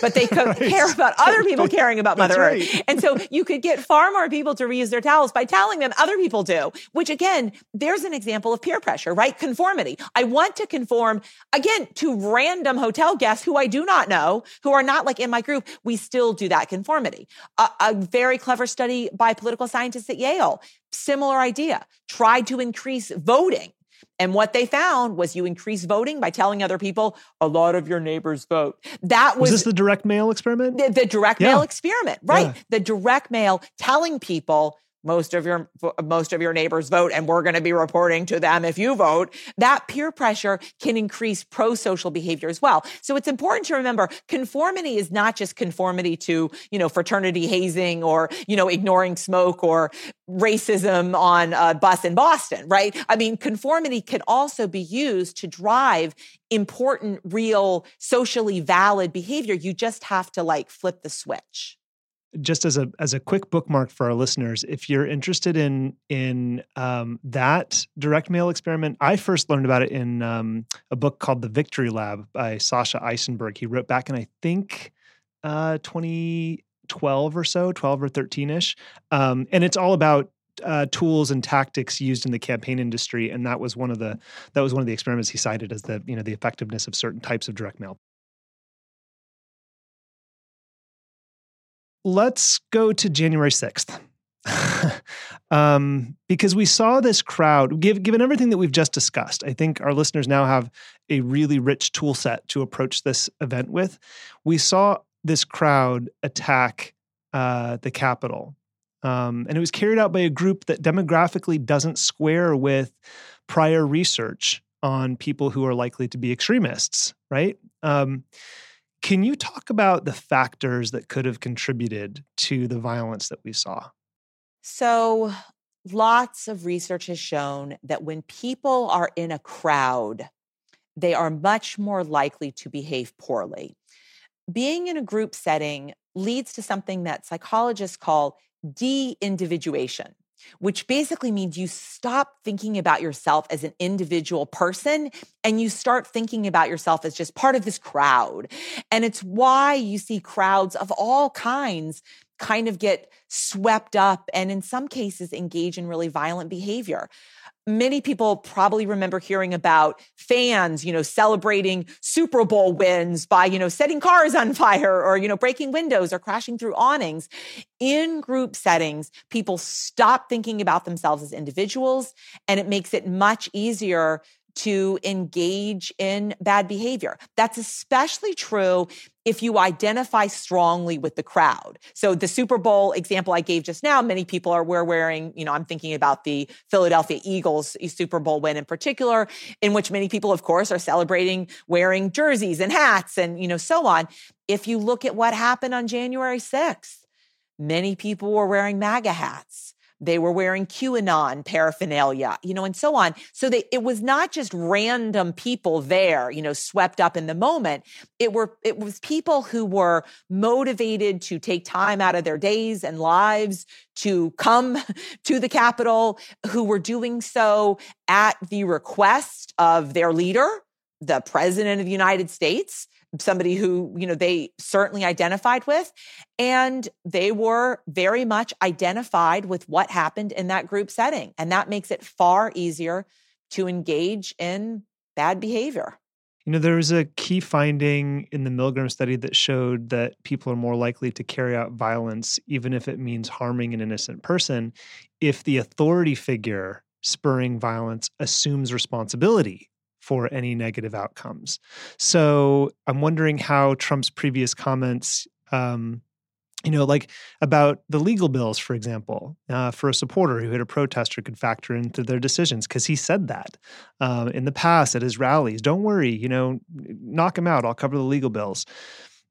but they right. care about other people caring about Mother right. Earth. And so you could get far more people to reuse their towels by telling them other people do, which again, there's an example of peer pressure, right? Conformity. I want to conform again to random hotel guests who I do not know, who are not like in my group. We still do that conformity. a, a very clever study by political scientists at Yale. Similar idea. Tried to increase voting. And what they found was you increase voting by telling other people a lot of your neighbors vote. That was, was this the direct mail experiment? The, the direct yeah. mail experiment, right? Yeah. The direct mail telling people most of your most of your neighbors vote and we're going to be reporting to them if you vote that peer pressure can increase pro-social behavior as well. So it's important to remember conformity is not just conformity to you know fraternity hazing or you know ignoring smoke or racism on a bus in boston right? I mean conformity can also be used to drive important real socially valid behavior. You just have to like flip the switch just as a as a quick bookmark for our listeners, if you're interested in in um, that direct mail experiment, I first learned about it in um, a book called The Victory Lab by Sasha Issenberg. He wrote back in I think uh, 2012 or so, 12 or 13 ish, um, and it's all about uh, tools and tactics used in the campaign industry, and that was one of the that was one of the experiments he cited as the you know the effectiveness of certain types of direct mail. Let's go to January 6th. um, because we saw this crowd, give, given everything that we've just discussed, I think our listeners now have a really rich tool set to approach this event with. We saw this crowd attack uh, the Capitol. Um, and it was carried out by a group that demographically doesn't square with prior research on people who are likely to be extremists, right? Um, can you talk about the factors that could have contributed to the violence that we saw? So, lots of research has shown that when people are in a crowd, they are much more likely to behave poorly. Being in a group setting leads to something that psychologists call de individuation. Which basically means you stop thinking about yourself as an individual person and you start thinking about yourself as just part of this crowd. And it's why you see crowds of all kinds kind of get swept up and in some cases engage in really violent behavior many people probably remember hearing about fans, you know, celebrating Super Bowl wins by, you know, setting cars on fire or, you know, breaking windows or crashing through awnings. In group settings, people stop thinking about themselves as individuals and it makes it much easier to engage in bad behavior. That's especially true if you identify strongly with the crowd. So the Super Bowl example I gave just now, many people are we're wearing, you know, I'm thinking about the Philadelphia Eagles Super Bowl win in particular, in which many people, of course, are celebrating wearing jerseys and hats and, you know, so on. If you look at what happened on January 6th, many people were wearing MAGA hats. They were wearing QAnon paraphernalia, you know, and so on. So they, it was not just random people there, you know, swept up in the moment. It were, it was people who were motivated to take time out of their days and lives to come to the Capitol, who were doing so at the request of their leader, the president of the United States somebody who, you know, they certainly identified with. And they were very much identified with what happened in that group setting. And that makes it far easier to engage in bad behavior. You know, there was a key finding in the Milgram study that showed that people are more likely to carry out violence, even if it means harming an innocent person, if the authority figure spurring violence assumes responsibility for any negative outcomes. So I'm wondering how Trump's previous comments, um, you know, like about the legal bills, for example, uh, for a supporter who hit a protester could factor into their decisions because he said that um, in the past at his rallies. Don't worry, you know, knock him out. I'll cover the legal bills.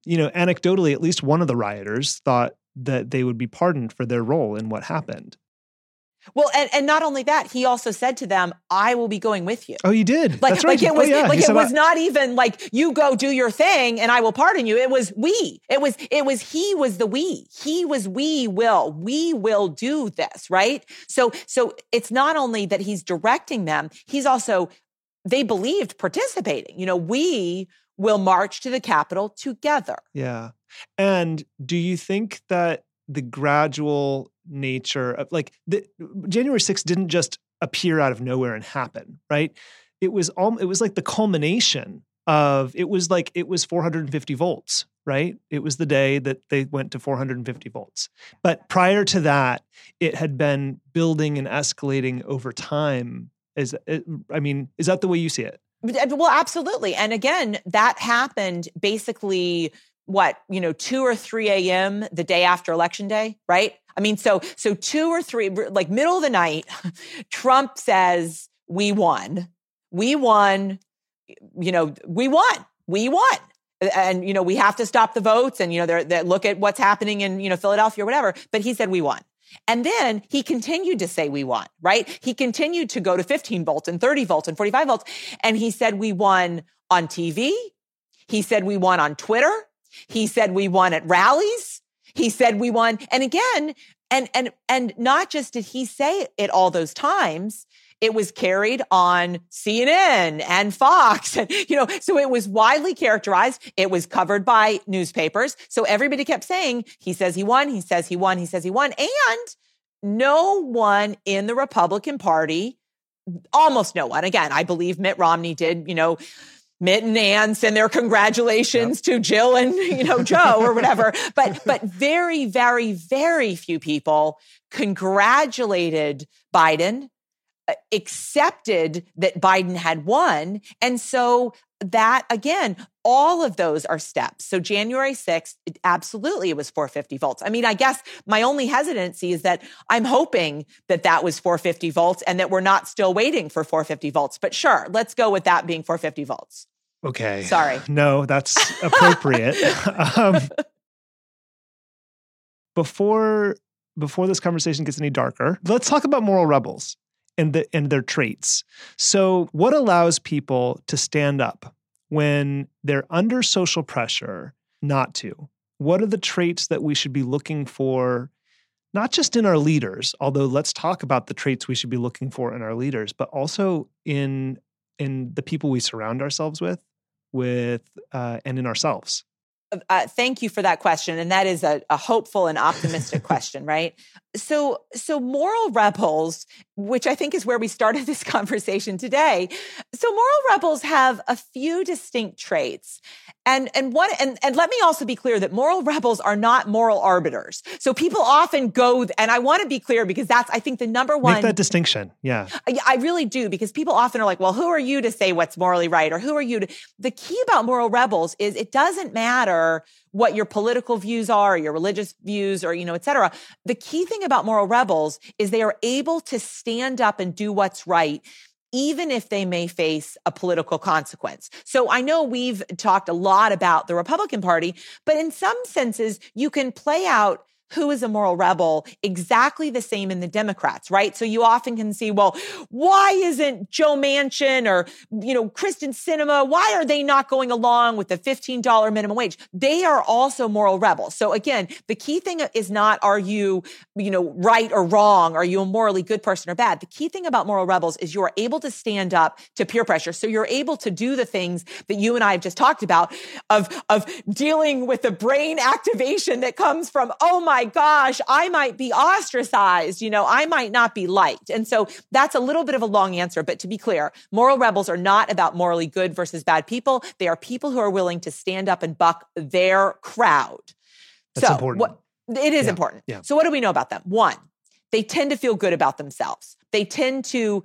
You know, anecdotally, at least one of the rioters thought that they would be pardoned for their role in what happened. Well, and, and not only that, he also said to them, "I will be going with you." Oh, you did. Like, That's right. like it was, oh, yeah. like it was not even like you go do your thing and I will pardon you. It was we. It was it was he was the we. He was we will. We will do this, right? So so it's not only that he's directing them, he's also they believed participating. You know, we will march to the Capitol together. Yeah. And do you think that the gradual nature of like the January 6th didn't just appear out of nowhere and happen, right? It was all it was like the culmination of it was like it was 450 volts, right? It was the day that they went to 450 volts. But prior to that, it had been building and escalating over time. Is eh, I mean, is that the way you see it? Well, absolutely. And again, that happened basically what you know 2 or 3 a.m the day after election day right i mean so so 2 or 3 like middle of the night trump says we won we won you know we won we won and you know we have to stop the votes and you know they're, they look at what's happening in you know philadelphia or whatever but he said we won and then he continued to say we won, right? He continued to go to 15 volts and 30 volts and 45 volts. And he said we won on TV. He said we won on Twitter. He said we won at rallies. He said we won. And again, and and and not just did he say it all those times, it was carried on CNN and Fox and you know, so it was widely characterized. It was covered by newspapers. So everybody kept saying, he says he won, he says he won, he says he won. And no one in the Republican Party, almost no one. Again, I believe Mitt Romney did, you know, Mitt and Ann send their congratulations yep. to Jill and you know Joe or whatever. But but very very very few people congratulated Biden, uh, accepted that Biden had won, and so that again all of those are steps. So january 6th it, absolutely it was 450 volts. I mean i guess my only hesitancy is that i'm hoping that that was 450 volts and that we're not still waiting for 450 volts. But sure let's go with that being 450 volts Okay. Sorry. No, that's appropriate. um, before before this conversation gets any darker, let's talk about moral rebels and the and their traits. So, what allows people to stand up when they're under social pressure not to? What are the traits that we should be looking for not just in our leaders, although let's talk about the traits we should be looking for in our leaders, but also in in the people we surround ourselves with, with uh, and in ourselves. Uh, thank you for that question, and that is a, a hopeful and optimistic question, right? So, so moral rebels, which I think is where we started this conversation today. So, moral rebels have a few distinct traits, and and one and and let me also be clear that moral rebels are not moral arbiters. So people often go, and I want to be clear because that's I think the number one make that distinction. Yeah, I, I really do because people often are like, well, who are you to say what's morally right, or who are you to? The key about moral rebels is it doesn't matter what your political views are, your religious views, or you know, et cetera. The key thing about moral rebels is they are able to stand up and do what's right even if they may face a political consequence. So I know we've talked a lot about the Republican Party, but in some senses, you can play out who is a moral rebel exactly the same in the Democrats, right? So you often can see, well, why isn't Joe Manchin or, you know, Kyrsten Sinema, why are they not going along with the $15 minimum wage? They are also moral rebels. So again, the key thing is not, are you, you know, right or wrong? Are you a morally good person or bad? The key thing about moral rebels is you are able to stand up to peer pressure. So you're able to do the things that you and I have just talked about of, of dealing with the brain activation that comes from, oh my my gosh, I might be ostracized. You know, I might not be liked. And so that's a little bit of a long answer. But to be clear, moral rebels are not about morally good versus bad people. They are people who are willing to stand up and buck their crowd. That's so important. What, it is yeah. important. Yeah. So what do we know about them? One, they tend to feel good about themselves. They tend to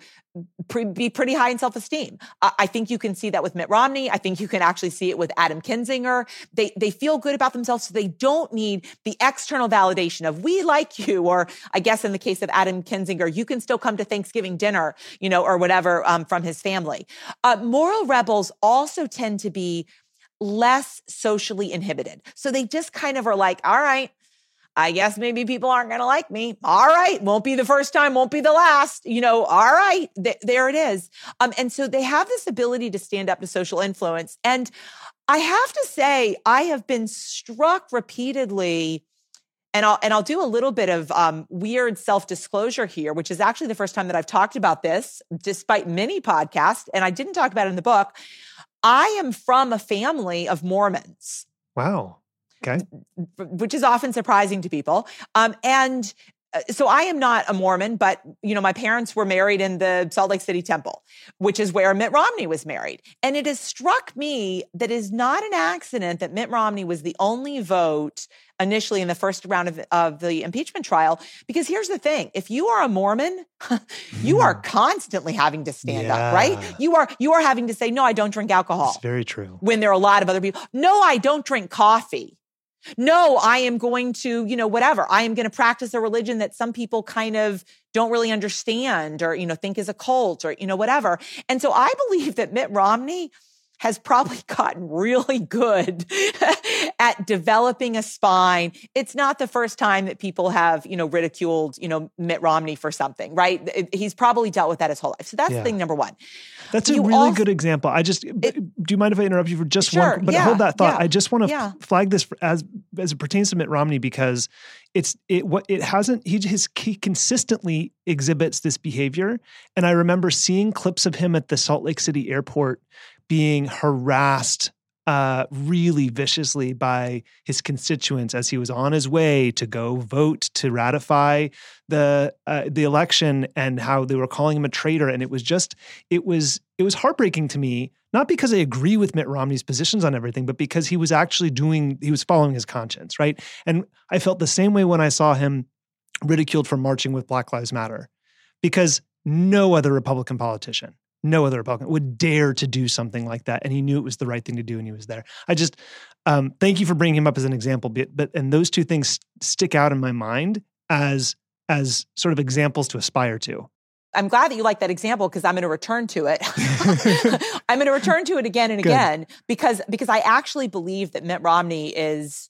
pre- be pretty high in self-esteem. Uh, I think you can see that with Mitt Romney. I think you can actually see it with Adam Kinzinger. They they feel good about themselves, so they don't need the external validation of "we like you," or I guess in the case of Adam Kinzinger, you can still come to Thanksgiving dinner, you know, or whatever um, from his family. Uh, moral rebels also tend to be less socially inhibited, so they just kind of are like, "All right." I guess maybe people aren't going to like me. All right. Won't be the first time, won't be the last. You know, all right. Th- there it is. Um, and so they have this ability to stand up to social influence. And I have to say, I have been struck repeatedly. And I'll and I'll do a little bit of um, weird self disclosure here, which is actually the first time that I've talked about this, despite many podcasts, and I didn't talk about it in the book. I am from a family of Mormons. Wow. Okay. Which is often surprising to people. Um, and uh, so I am not a Mormon, but you know, my parents were married in the Salt Lake City Temple, which is where Mitt Romney was married. And it has struck me that is not an accident that Mitt Romney was the only vote initially in the first round of, of the impeachment trial. Because here's the thing: if you are a Mormon, you are hmm. constantly having to stand yeah. up, right? You are you are having to say, "No, I don't drink alcohol." It's very true. When there are a lot of other people, "No, I don't drink coffee." No, I am going to, you know, whatever. I am going to practice a religion that some people kind of don't really understand or, you know, think is a cult or, you know, whatever. And so I believe that Mitt Romney has probably gotten really good at developing a spine. It's not the first time that people have, you know, ridiculed, you know, Mitt Romney for something, right? He's probably dealt with that his whole life. So that's yeah. thing number one. That's you a really also, good example. I just it, do you mind if I interrupt you for just sure, one? But yeah, hold that thought. Yeah, I just want to flag this as as it pertains to Mitt Romney because it's it what it hasn't he his he consistently exhibits this behavior, and I remember seeing clips of him at the Salt Lake City airport being harassed uh, really viciously by his constituents as he was on his way to go vote to ratify the uh, the election, and how they were calling him a traitor. And it was just it was it was heartbreaking to me, not because I agree with Mitt Romney's positions on everything, but because he was actually doing he was following his conscience, right? And I felt the same way when I saw him ridiculed for marching with Black Lives Matter, because no other Republican politician no other Republican would dare to do something like that. And he knew it was the right thing to do and he was there. I just, um, thank you for bringing him up as an example. But, but, and those two things stick out in my mind as, as sort of examples to aspire to. I'm glad that you like that example because I'm going to return to it. I'm going to return to it again and Good. again because because I actually believe that Mitt Romney is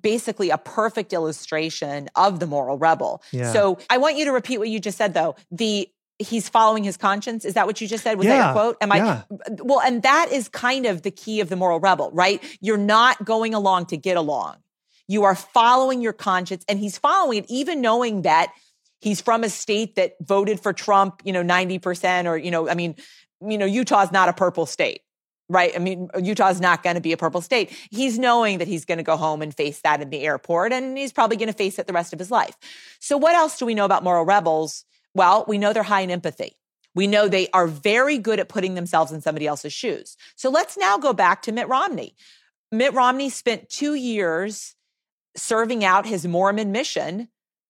basically a perfect illustration of the moral rebel. Yeah. So I want you to repeat what you just said though. The he's following his conscience. Is that what you just said? Was yeah, that your quote? Am yeah. I well, and that is kind of the key of the moral rebel, right? You're not going along to get along. You are following your conscience. And he's following it, even knowing that he's from a state that voted for Trump, you know, 90% or, you know, I mean, you know, Utah's not a purple state right? I mean, Utah's not going to be a purple state. He's knowing that he's going to go home and face that in the airport, and he's probably going to face it the rest of his life. So, what else do we know about moral rebels? Well, we know they're high in empathy. We know they are very good at putting themselves in somebody else's shoes. So, let's now go back to Mitt Romney. Mitt Romney spent two years serving out his Mormon mission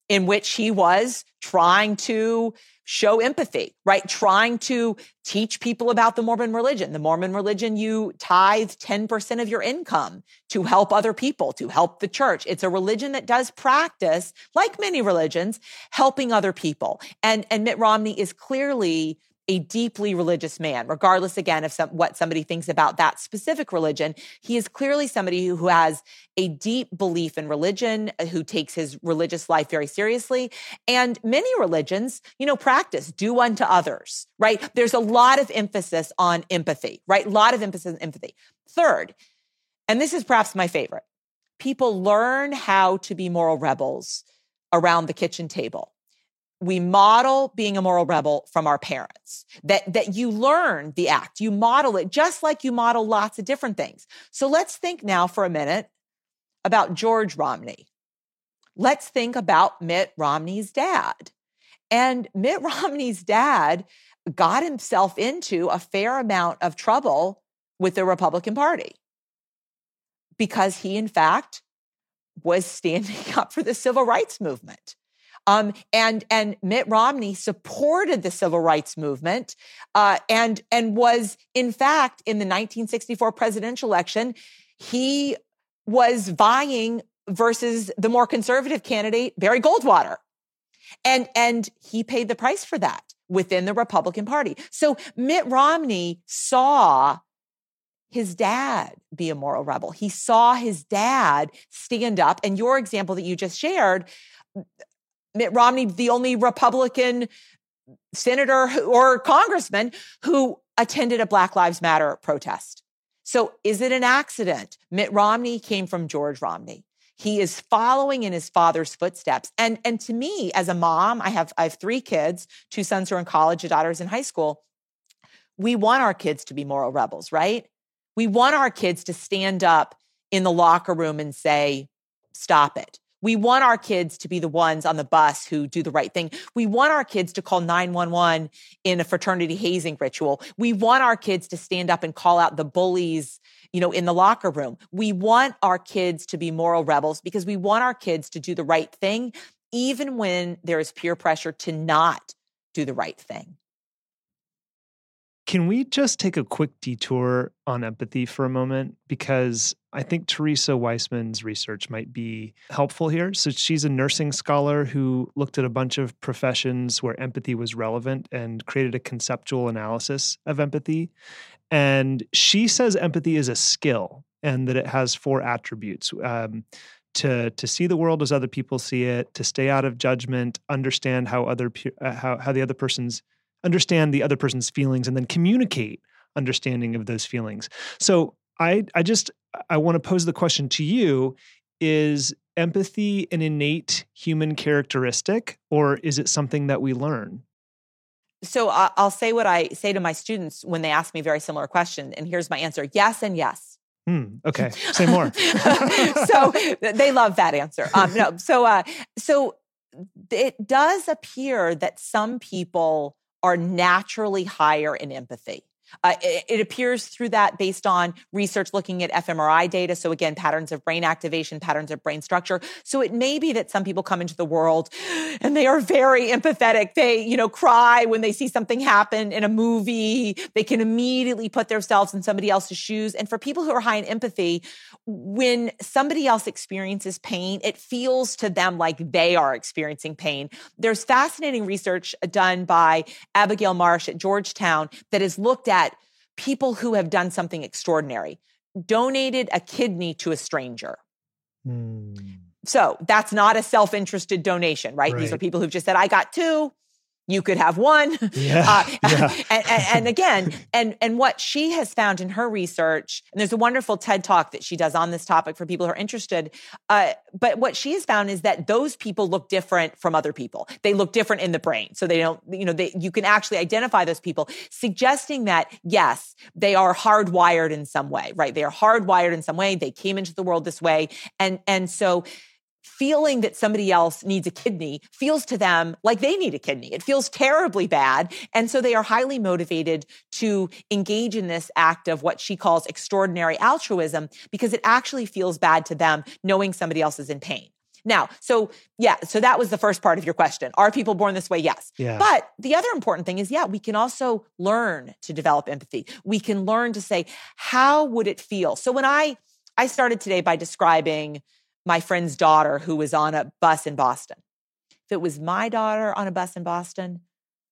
in which he was trying to show empathy, right? Trying to teach people about the Mormon religion. The Mormon religion, you tithe 10% of your income to help other people, to help the church. It's a religion that does practice, like many religions, helping other people. And, and Mitt Romney is clearly a deeply religious man, regardless again of some, what somebody thinks about that specific religion. He is clearly somebody who, has a deep belief in religion, uh, who takes his religious life very seriously. And many religions, you know, practice do unto others, right? There's a lot of emphasis on empathy, right? A lot of emphasis on empathy. Third, and this is perhaps my favorite, people learn how to be moral rebels around the kitchen table we model being a moral rebel from our parents that that you learn the act you model it just like you model lots of different things. So let's think now for a minute about george romney. Let's think about mitt romney's dad. And mitt romney's dad got himself into a fair amount of trouble with the republican party because he in fact was standing up for the civil rights movement um, and and Mitt Romney supported the civil rights movement, uh, and and was in fact in the 1964 presidential election, he was vying versus the more conservative candidate Barry Goldwater, and and he paid the price for that within the Republican Party. So Mitt Romney saw his dad be a moral rebel. He saw his dad stand up. And your example that you just shared, Mitt Romney, the only Republican senator or congressman who attended a Black Lives Matter protest. So is it an accident? Mitt Romney came from George Romney. He is following in his father's footsteps. And, and to me, as a mom, I have, I have three kids, two sons who are in college, a daughter's in high school. We want our kids to be moral rebels, right? We want our kids to stand up in the locker room and say, stop it. We want our kids to be the ones on the bus who do the right thing. We want our kids to call 911 in a fraternity hazing ritual. We want our kids to stand up and call out the bullies, you know, in the locker room. We want our kids to be moral rebels because we want our kids to do the right thing, even when there is peer pressure to not do the right thing. Can we just take a quick detour on empathy for a moment? Because I think Theresa Wiseman's research might be helpful here. So she's a nursing scholar who looked at a bunch of professions where empathy was relevant and created a conceptual analysis of empathy. And she says empathy is a skill and that it has four attributes. Um, to to see the world as other people see it, to stay out of judgment, understand how other uh, how how the other person's understand the other person's feelings, and then communicate understanding of those feelings. So I I just I want to pose the question to you is empathy an innate human characteristic or is it something that we learn? So I'll say what I say to my students when they ask me a very similar question and here's my answer. Yes and yes. Hmm, okay, say more. so they love that answer. Um, no, so uh, so it does appear that some people are naturally higher in empathy. Uh, it, it, appears through that based on research looking at fMRI data. So again, patterns of brain activation, patterns of brain structure. So it may be that some people come into the world and they are very empathetic. They, you know, cry when they see something happen in a movie. They can immediately put themselves in somebody else's shoes. And for people who are high in empathy, when somebody else experiences pain, it feels to them like they are experiencing pain. There's fascinating research done by Abigail Marsh at Georgetown that has looked at people who have done something extraordinary, donated a kidney to a stranger. Mm. So that's not a self interested donation, right? right? These are people who've just said, I got two, you could have one. Yeah. Uh, yeah. And, and, and, again, and and what she has found in her research, and there's a wonderful TED talk that she does on this topic for people who are interested. Uh, but what she has found is that those people look different from other people. They look different in the brain, so they don't. You know, they, you can actually identify those people, suggesting that yes, they are hardwired in some way. Right? They are hardwired in some way. They came into the world this way, and and so feeling that somebody else needs a kidney feels to them like they need a kidney. It feels terribly bad. And so they are highly motivated to engage in this act of what she calls extraordinary altruism because it actually feels bad to them knowing somebody else is in pain. Now, so yeah, so that was the first part of your question. Are people born this way? Yes. Yeah. But the other important thing is, yeah, we can also learn to develop empathy. We can learn to say, how would it feel? So when I I started today by describing my friend's daughter who was on a bus in Boston. If it was my daughter on a bus in Boston,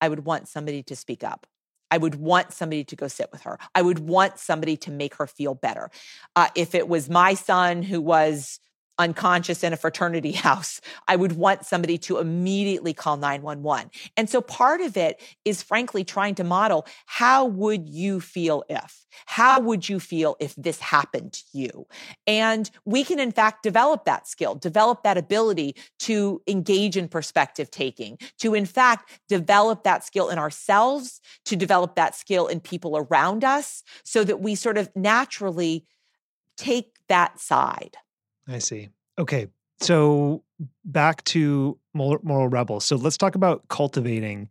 I would want somebody to speak up. I would want somebody to go sit with her. I would want somebody to make her feel better. Uh, if it was my son who was unconscious in a fraternity house, I would want somebody to immediately call 911. And so part of it is frankly trying to model how would you feel if? How would you feel if this happened to you? And we can in fact develop that skill, develop that ability to engage in perspective taking, to in fact develop that skill in ourselves, to develop that skill in people around us so that we sort of naturally take that side. I see. Okay. So back to moral rebels. So let's talk about cultivating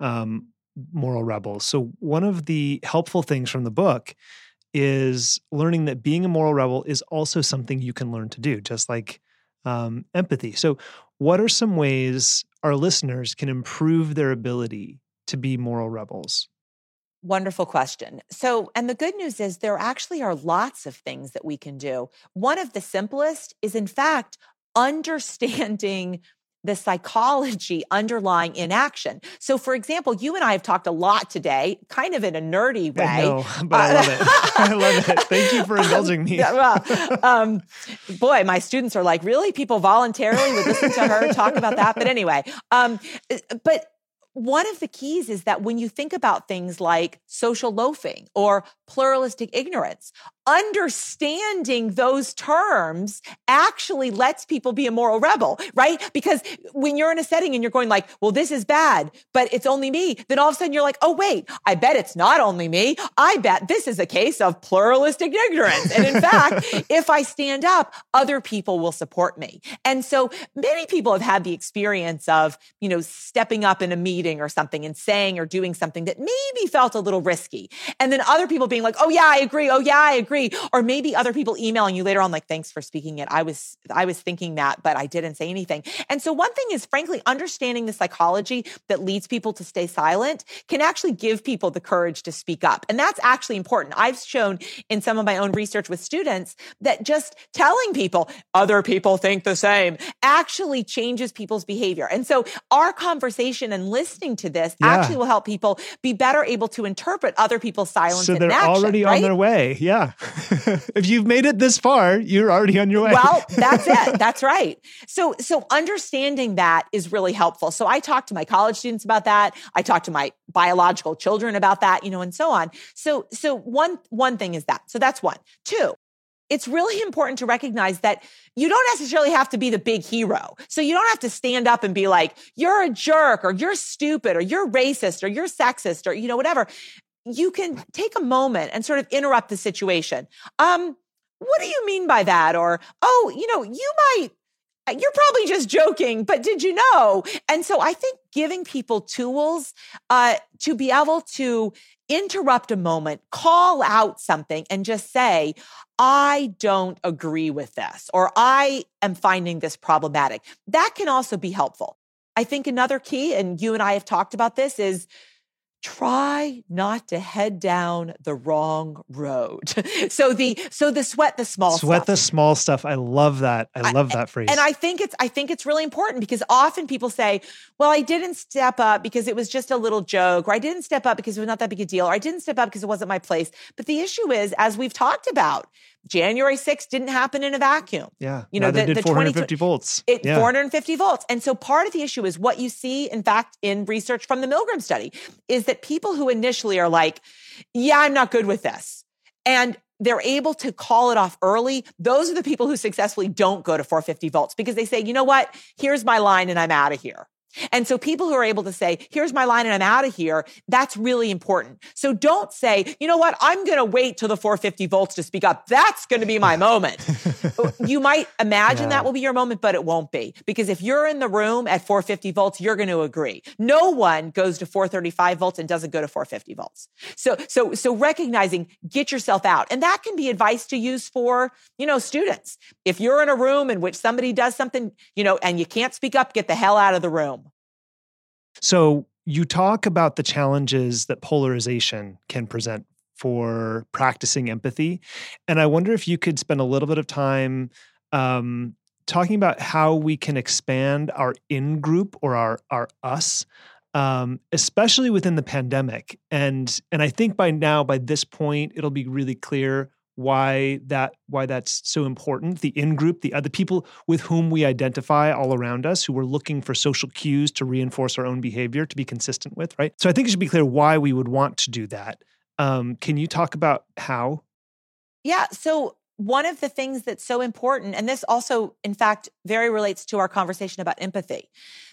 um, moral rebels. So one of the helpful things from the book is learning that being a moral rebel is also something you can learn to do, just like um, empathy. So, what are some ways our listeners can improve their ability to be moral rebels? Wonderful question. So, and the good news is there actually are lots of things that we can do. One of the simplest is, in fact, understanding the psychology underlying inaction. So, for example, you and I have talked a lot today, kind of in a nerdy way. I know, but I love it. I love it. Thank you for indulging me. well, um, boy, my students are like, really? People voluntarily would listen to her talk about that? But anyway, um, but one of the keys is that when you think about things like social loafing or pluralistic ignorance, understanding those terms actually lets people be a moral rebel, right? Because when you're in a setting and you're going like, well, this is bad, but it's only me, then all of a sudden you're like, oh, wait, I bet it's not only me. I bet this is a case of pluralistic ignorance. And in fact, if I stand up, other people will support me. And so many people have had the experience of, you know, stepping up in a meeting or something and saying or doing something that maybe felt a little risky. And then other people being like, oh, yeah, I agree. Oh, yeah, I agree agree. Or maybe other people emailing you later on, like, thanks for speaking it. I was, I was thinking that, but I didn't say anything. And so one thing is frankly, understanding the psychology that leads people to stay silent can actually give people the courage to speak up. And that's actually important. I've shown in some of my own research with students that just telling people other people think the same actually changes people's behavior. And so our conversation and listening to this yeah. actually will help people be better able to interpret other people's silence. So they're action, already right? on their way. Yeah. if you've made it this far, you're already on your way. Well, that's it. That's right. So, so understanding that is really helpful. So I talk to my college students about that. I talk to my biological children about that, you know, and so on. So, so one, one thing is that. So that's one. Two, it's really important to recognize that you don't necessarily have to be the big hero. So you don't have to stand up and be like, you're a jerk or you're stupid or you're racist or you're sexist or, you know, whatever you can take a moment and sort of interrupt the situation. Um, what do you mean by that? Or, oh, you know, you might, you're probably just joking, but did you know? And so I think giving people tools uh, to be able to interrupt a moment, call out something, and just say, I don't agree with this, or I am finding this problematic. That can also be helpful. I think another key, and you and I have talked about this, is try not to head down the wrong road. so the so the sweat the small sweat stuff. the small stuff. I love that. I love that phrase. And I think it's I think it's really important because often people say, "Well, I didn't step up because it was just a little joke, or I didn't step up because it was not that big a deal, or I didn't step up because it wasn't my place." But the issue is, as we've talked about, January 6th didn't happen in a vacuum. Yeah. You know, the, did the 450 volts. It, yeah. 450 volts. And so part of the issue is what you see, in fact, in research from the Milgram study, is that people who initially are like, yeah, I'm not good with this. And they're able to call it off early. Those are the people who successfully don't go to 450 volts because they say, you know what? Here's my line and I'm out of here. And so people who are able to say, here's my line and I'm out of here, that's really important. So don't say, you know what, I'm going to wait till the 450 volts to speak up. That's going to be my moment. you might imagine yeah. that will be your moment, but it won't be. Because if you're in the room at 450 volts, you're going to agree. No one goes to 435 volts and doesn't go to 450 volts. So, so, so recognizing, get yourself out. And that can be advice to use for, you know, students. If you're in a room in which somebody does something, you know, and you can't speak up, get the hell out of the room. So you talk about the challenges that polarization can present for practicing empathy. And I wonder if you could spend a little bit of time um, talking about how we can expand our in group or our, our us. Um, especially within the pandemic, and and I think by now, by this point, it'll be really clear why that why that's so important the in group the other people with whom we identify all around us who we're looking for social cues to reinforce our own behavior to be consistent with right? So i think it should be clear why we would want to do that. Um, can you talk about how? Yeah so one of the things that's so important and this also in fact very relates to our conversation about empathy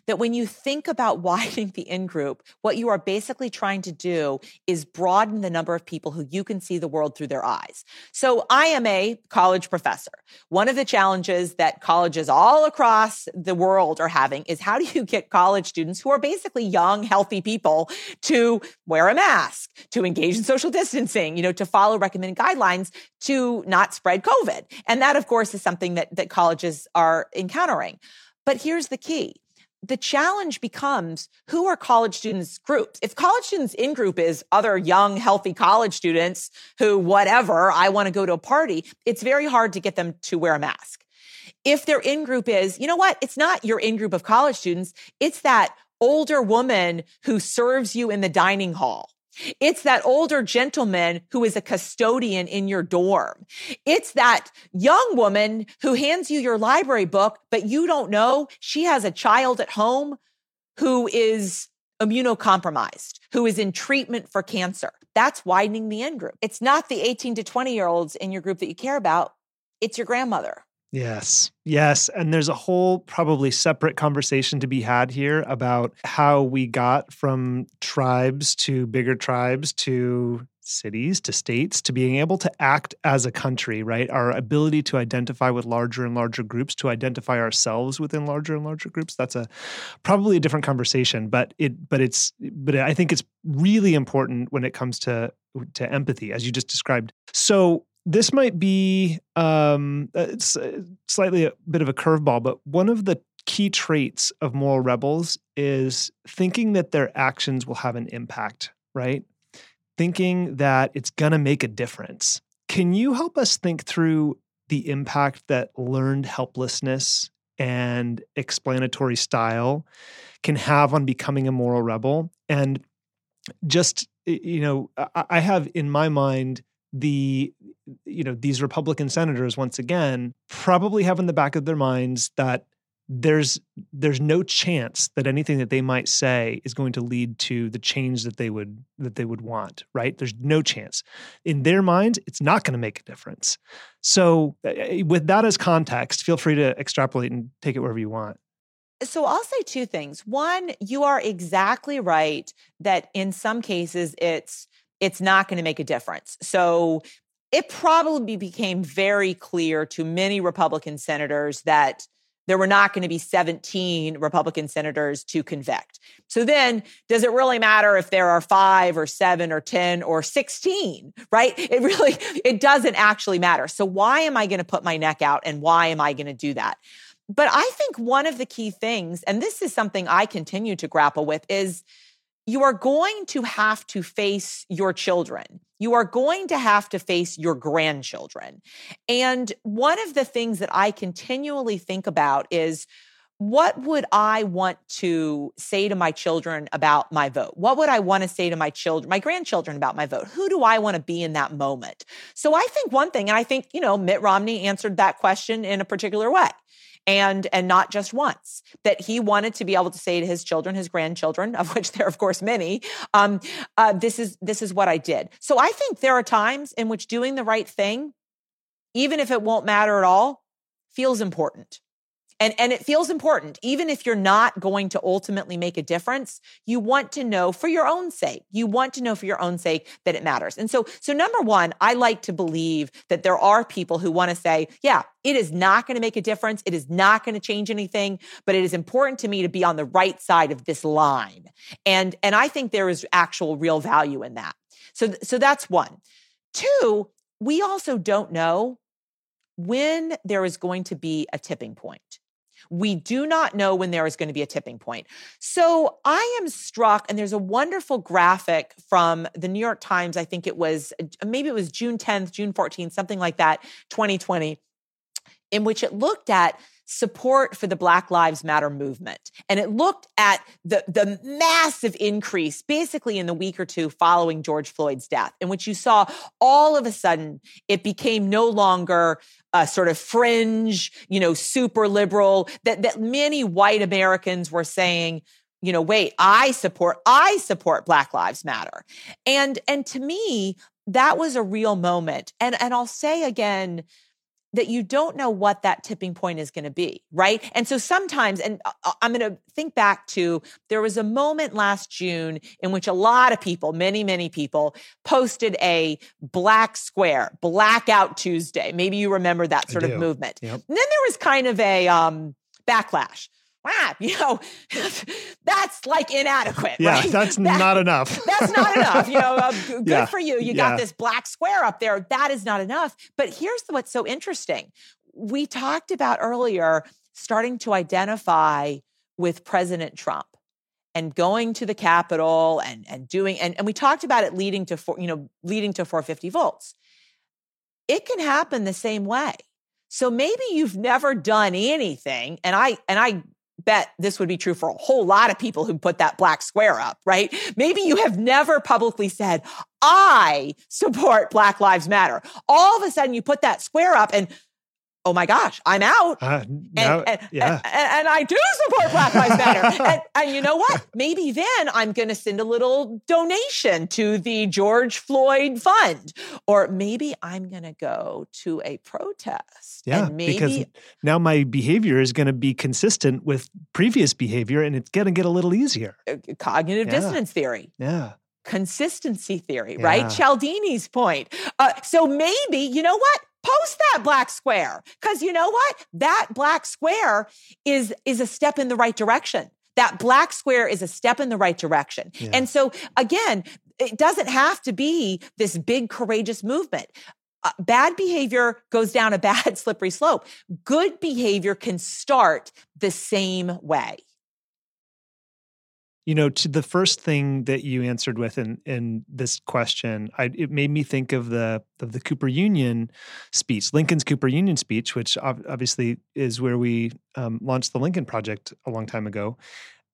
that when you think about widening the in group, what you are basically trying to do is broaden the number of people who you can see the world through their eyes. So I am a college professor. One of the challenges that colleges all across the world are having is how do you get college students who are basically young, healthy people to wear a mask, to engage in social distancing, you know, to follow recommended guidelines to not spread COVID. And that, of course, is something that, that colleges are encountering. But here's the key the challenge becomes who are college students groups? If college students in group is other young, healthy college students who, whatever, I want to go to a party, it's very hard to get them to wear a mask. If their in group is, you know what? It's not your in group of college students. It's that older woman who serves you in the dining hall it's that older gentleman who is a custodian in your dorm. It's that young woman who hands you your library book, but you don't know she has a child at home who is immunocompromised, who is in treatment for cancer. That's widening the in group. It's not the 18 to 20 year olds in your group that you care about. It's your grandmother. Yes. Yes. And there's a whole probably separate conversation to be had here about how we got from tribes to bigger tribes to cities to states to being able to act as a country, right? Our ability to identify with larger and larger groups, to identify ourselves within larger and larger groups. That's a probably a different conversation, but it but it's but I think it's really important when it comes to to empathy as you just described. So this might be um, uh, it's uh, slightly a bit of a curveball, but one of the key traits of moral rebels is thinking that their actions will have an impact, right? Thinking that it's going to make a difference. Can you help us think through the impact that learned helplessness and explanatory style can have on becoming a moral rebel? And just, you know, I have in my mind the you know these republican senators once again probably have in the back of their minds that there's there's no chance that anything that they might say is going to lead to the change that they would that they would want right? There's no chance. In their minds it's not going to make a difference. So uh, uh, with that as context feel free to extrapolate and take it wherever you want. So I'll say two things. One, you are exactly right that in some cases it's it's not going to make a difference. So it probably became very clear to many Republican senators that there were not going to be 17 Republican senators to convict. So then, does it really matter if there are five or seven or 10 or 16, right? It really, it doesn't actually matter. So why am I going to put my neck out and why am I going to do that? But I think one of the key things, and this is something I continue to grapple with, is you are going to have to face your children. You are going to have to face your grandchildren. And one of the things that I continually think about is what would I want to say to my children about my vote? What would I want to say to my children, my grandchildren about my vote? Who do I want to be in that moment? So I think one thing, and I think, you know, Mitt Romney answered that question in a particular way. And, and not just once that he wanted to be able to say to his children, his grandchildren, of which there are of course many, um, uh, this is this is what I did. So I think there are times in which doing the right thing, even if it won't matter at all, feels important. And, and it feels important, even if you're not going to ultimately make a difference, you want to know for your own sake. You want to know for your own sake that it matters. And so, so number one, I like to believe that there are people who want to say, yeah, it is not going to make a difference. It is not going to change anything, but it is important to me to be on the right side of this line. And, and I think there is actual real value in that. So, so that's one. Two, we also don't know when there is going to be a tipping point. We do not know when there is going to be a tipping point. So I am struck, and there's a wonderful graphic from the New York Times. I think it was uh, maybe it was June 10th, June 14th, something like that, 2020, in which it looked at support for the Black Lives Matter movement. And it looked at the, the massive increase basically in the week or two following George Floyd's death, in which you saw all of a sudden it became no longer a sort of fringe, you know, super liberal, that, that many white Americans were saying, you know, wait, I support, I support Black Lives Matter. And, and to me, that was a real moment. And, and I'll say again, that you don't know what that tipping point is going to be, right? And so sometimes, and uh, uh, I'm going to think back to there was a moment last June in which a lot of people, many, many people, posted a black square, blackout Tuesday. Maybe you remember that sort of movement. Yep. And then there was kind of a um, backlash wow, you know, that's like inadequate. Yeah, right? that's that, not enough. that's not enough. You know, uh, good yeah. for you. You yeah. got this black square up there. That is not enough. But here's what's so interesting. We talked about earlier starting to identify with President Trump and going to the Capitol and and doing and, and we talked about it leading to four, you know, leading to 450 volts. It can happen the same way. So maybe you've never done anything, and I and I bet this would be true for a whole lot of people who put that black square up, right? Maybe you have never publicly said, I support Black Lives Matter. All of a sudden you put that square up and oh my gosh, I'm out. Uh, and, and, yeah. and, and, I do support Black Lives Matter. and, and, you know what? Maybe then I'm going to send a little donation to the George Floyd Fund. Or maybe I'm going to go to a protest. Yeah, maybe, because now my behavior is going to be consistent with previous behavior and it's going to get a little easier. Uh, cognitive yeah. dissonance theory. Yeah consistency theory, yeah. right? Cialdini's point. Uh, so maybe, you know what? Post that black square because you know what? That black square is is a step in the right direction. That black square is a step in the right direction. Yeah. and so again it doesn't have to be this big courageous movement. Uh, bad behavior goes down a bad slippery slope. Good behavior can start the same way you know, to the first thing that you answered with in in this question, I, it made me think of the of the Cooper Union speech, Lincoln's Cooper Union speech, which obviously is where we um, launched the Lincoln Project a long time ago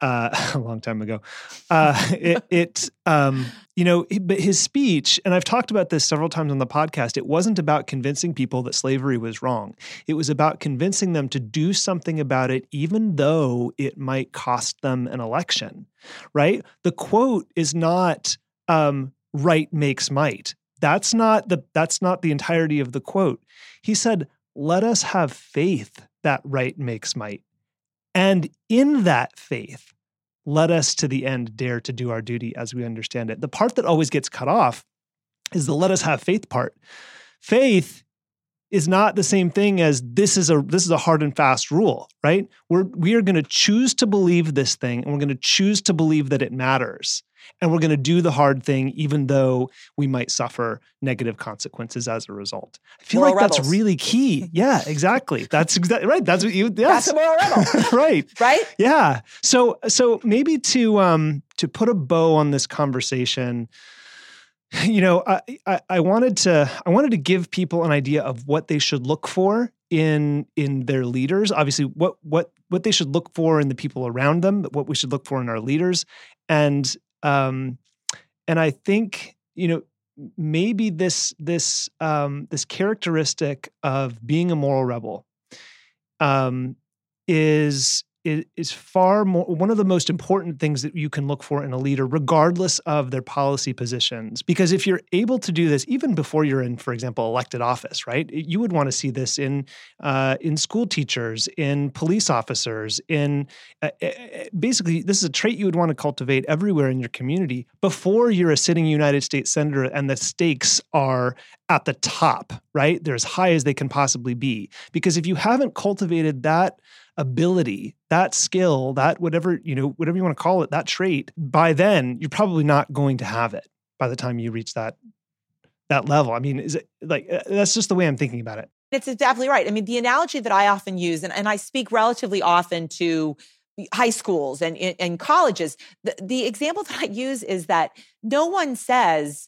uh, a long time ago. Uh, it, it um, you know, but his speech, and I've talked about this several times on the podcast. It wasn't about convincing people that slavery was wrong. It was about convincing them to do something about it, even though it might cost them an election. Right? The quote is not um, "right makes might." That's not the that's not the entirety of the quote. He said, "Let us have faith that right makes might." And in that faith, let us to the end dare to do our duty as we understand it. The part that always gets cut off is the let us have faith part. Faith is not the same thing as this is a this is a hard and fast rule, right? We're we are going to choose to believe this thing and we're going to choose to believe that it matters and we're going to do the hard thing even though we might suffer negative consequences as a result. I feel moral like rebels. that's really key. Yeah, exactly. That's exactly right. That's what you yes. That's a moral rebel. right. Right? Yeah. So so maybe to um to put a bow on this conversation you know I, I, I wanted to i wanted to give people an idea of what they should look for in in their leaders. Obviously, what what what they should look for in the people around them, what we should look for in our leaders, and um, and I think you know maybe this this um, this characteristic of being a moral rebel um, is is far more one of the most important things that you can look for in a leader regardless of their policy positions. Because if you're able to do this even before you're in for example elected office right you would want to see this in uh, in school teachers in police officers in uh, basically this is a trait you would want to cultivate everywhere in your community before you're a sitting united states senator and the stakes are at the top right they're as high as they can possibly be because if you haven't cultivated that ability, that skill, that whatever, you know, whatever you want to call it, that trait, by then you're probably not going to have it by the time you reach that that level. I mean, is it like uh, that's just the way I'm thinking about it. It's definitely right. I mean, the analogy that I often use, and, and I speak relatively often to high schools and, and colleges, the, the example that I use is that no one says,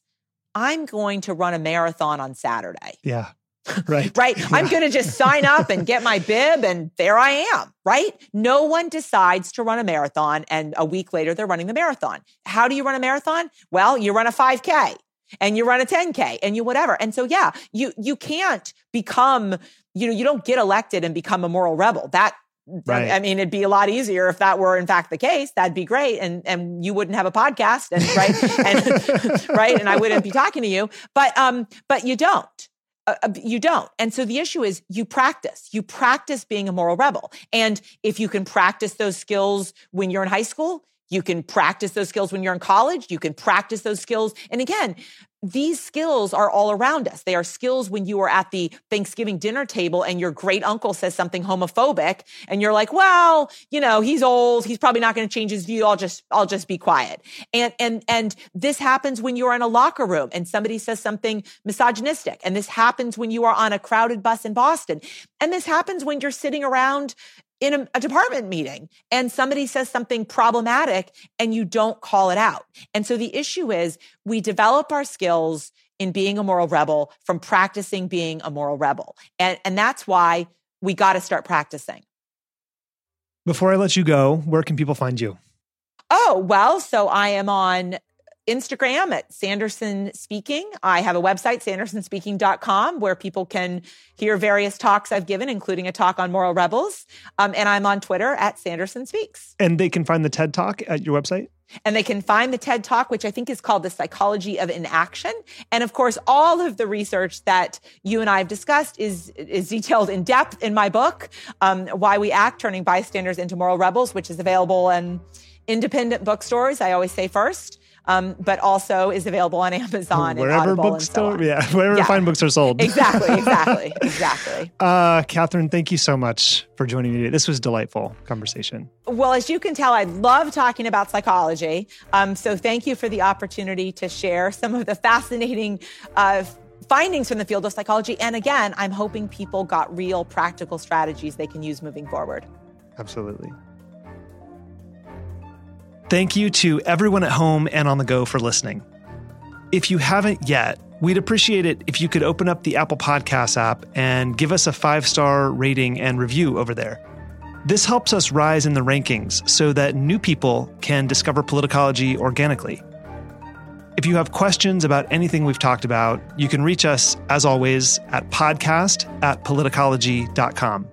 I'm going to run a marathon on Saturday. Yeah. Right. right. Yeah. I'm going to just sign up and get my bib and there I am. Right. No one decides to run a marathon and a week later they're running the marathon. How do you run a marathon? Well, you run a 5K and you run a 10K and you whatever. And so, yeah, you, you can't become, you know, you don't get elected and become a moral rebel. That Right. I mean, it'd be a lot easier if that were in fact the case. That'd be great, and and you wouldn't have a podcast, and right, and right, and I wouldn't be talking to you. But um, but you don't. Uh, uh, you don't. And so the issue is you practice. You practice being a moral rebel. And if you can practice those skills when you're in high school, you can practice those skills when you're in college. You can practice those skills. And again, these skills are all around us. They are skills when you are at the Thanksgiving dinner table and your great uncle says something homophobic and you're like, well, you know, he's old. He's probably not going to change his view. I'll just, I'll just be quiet. And, and, and this happens when you're in a locker room and somebody says something misogynistic. And this happens when you are on a crowded bus in Boston. And this happens when you're sitting around in a, a, department meeting and somebody says something problematic and you don't call it out. And so the issue is we develop our skills in being a moral rebel from practicing being a moral rebel. And, and that's why we got to start practicing. Before I let you go, where can people find you? Oh, well, so I am on Instagram at Sanderson Speaking. I have a website, sandersonspeaking.com, where people can hear various talks I've given, including a talk on moral rebels. Um, and I'm on Twitter at Sanderson Speaks. And they can find the TED Talk at your website? And they can find the TED Talk, which I think is called The Psychology of Inaction. And of course, all of the research that you and I have discussed is, is detailed in depth in my book, um, Why We Act, Turning Bystanders into Moral Rebels, which is available in independent bookstores. I always say first um, but also is available on Amazon. Wherever bookstore, so yeah, wherever yeah. fine books are sold. Exactly, exactly, exactly. Uh, Catherine, thank you so much for joining me today. This was delightful conversation. Well, as you can tell, I love talking about psychology. Um, so thank you for the opportunity to share some of the fascinating. Uh, findings from the field of psychology. And again, I'm hoping people got real practical strategies they can use moving forward. Absolutely. Thank you to everyone at home and on the go for listening. If you haven't yet, we'd appreciate it if you could open up the Apple Podcasts app and give us a five star rating and review over there. This helps us rise in the rankings so that new people can discover politicology organically. If you have questions about anything we've talked about, you can reach us, as always, at podcast at politicology.com.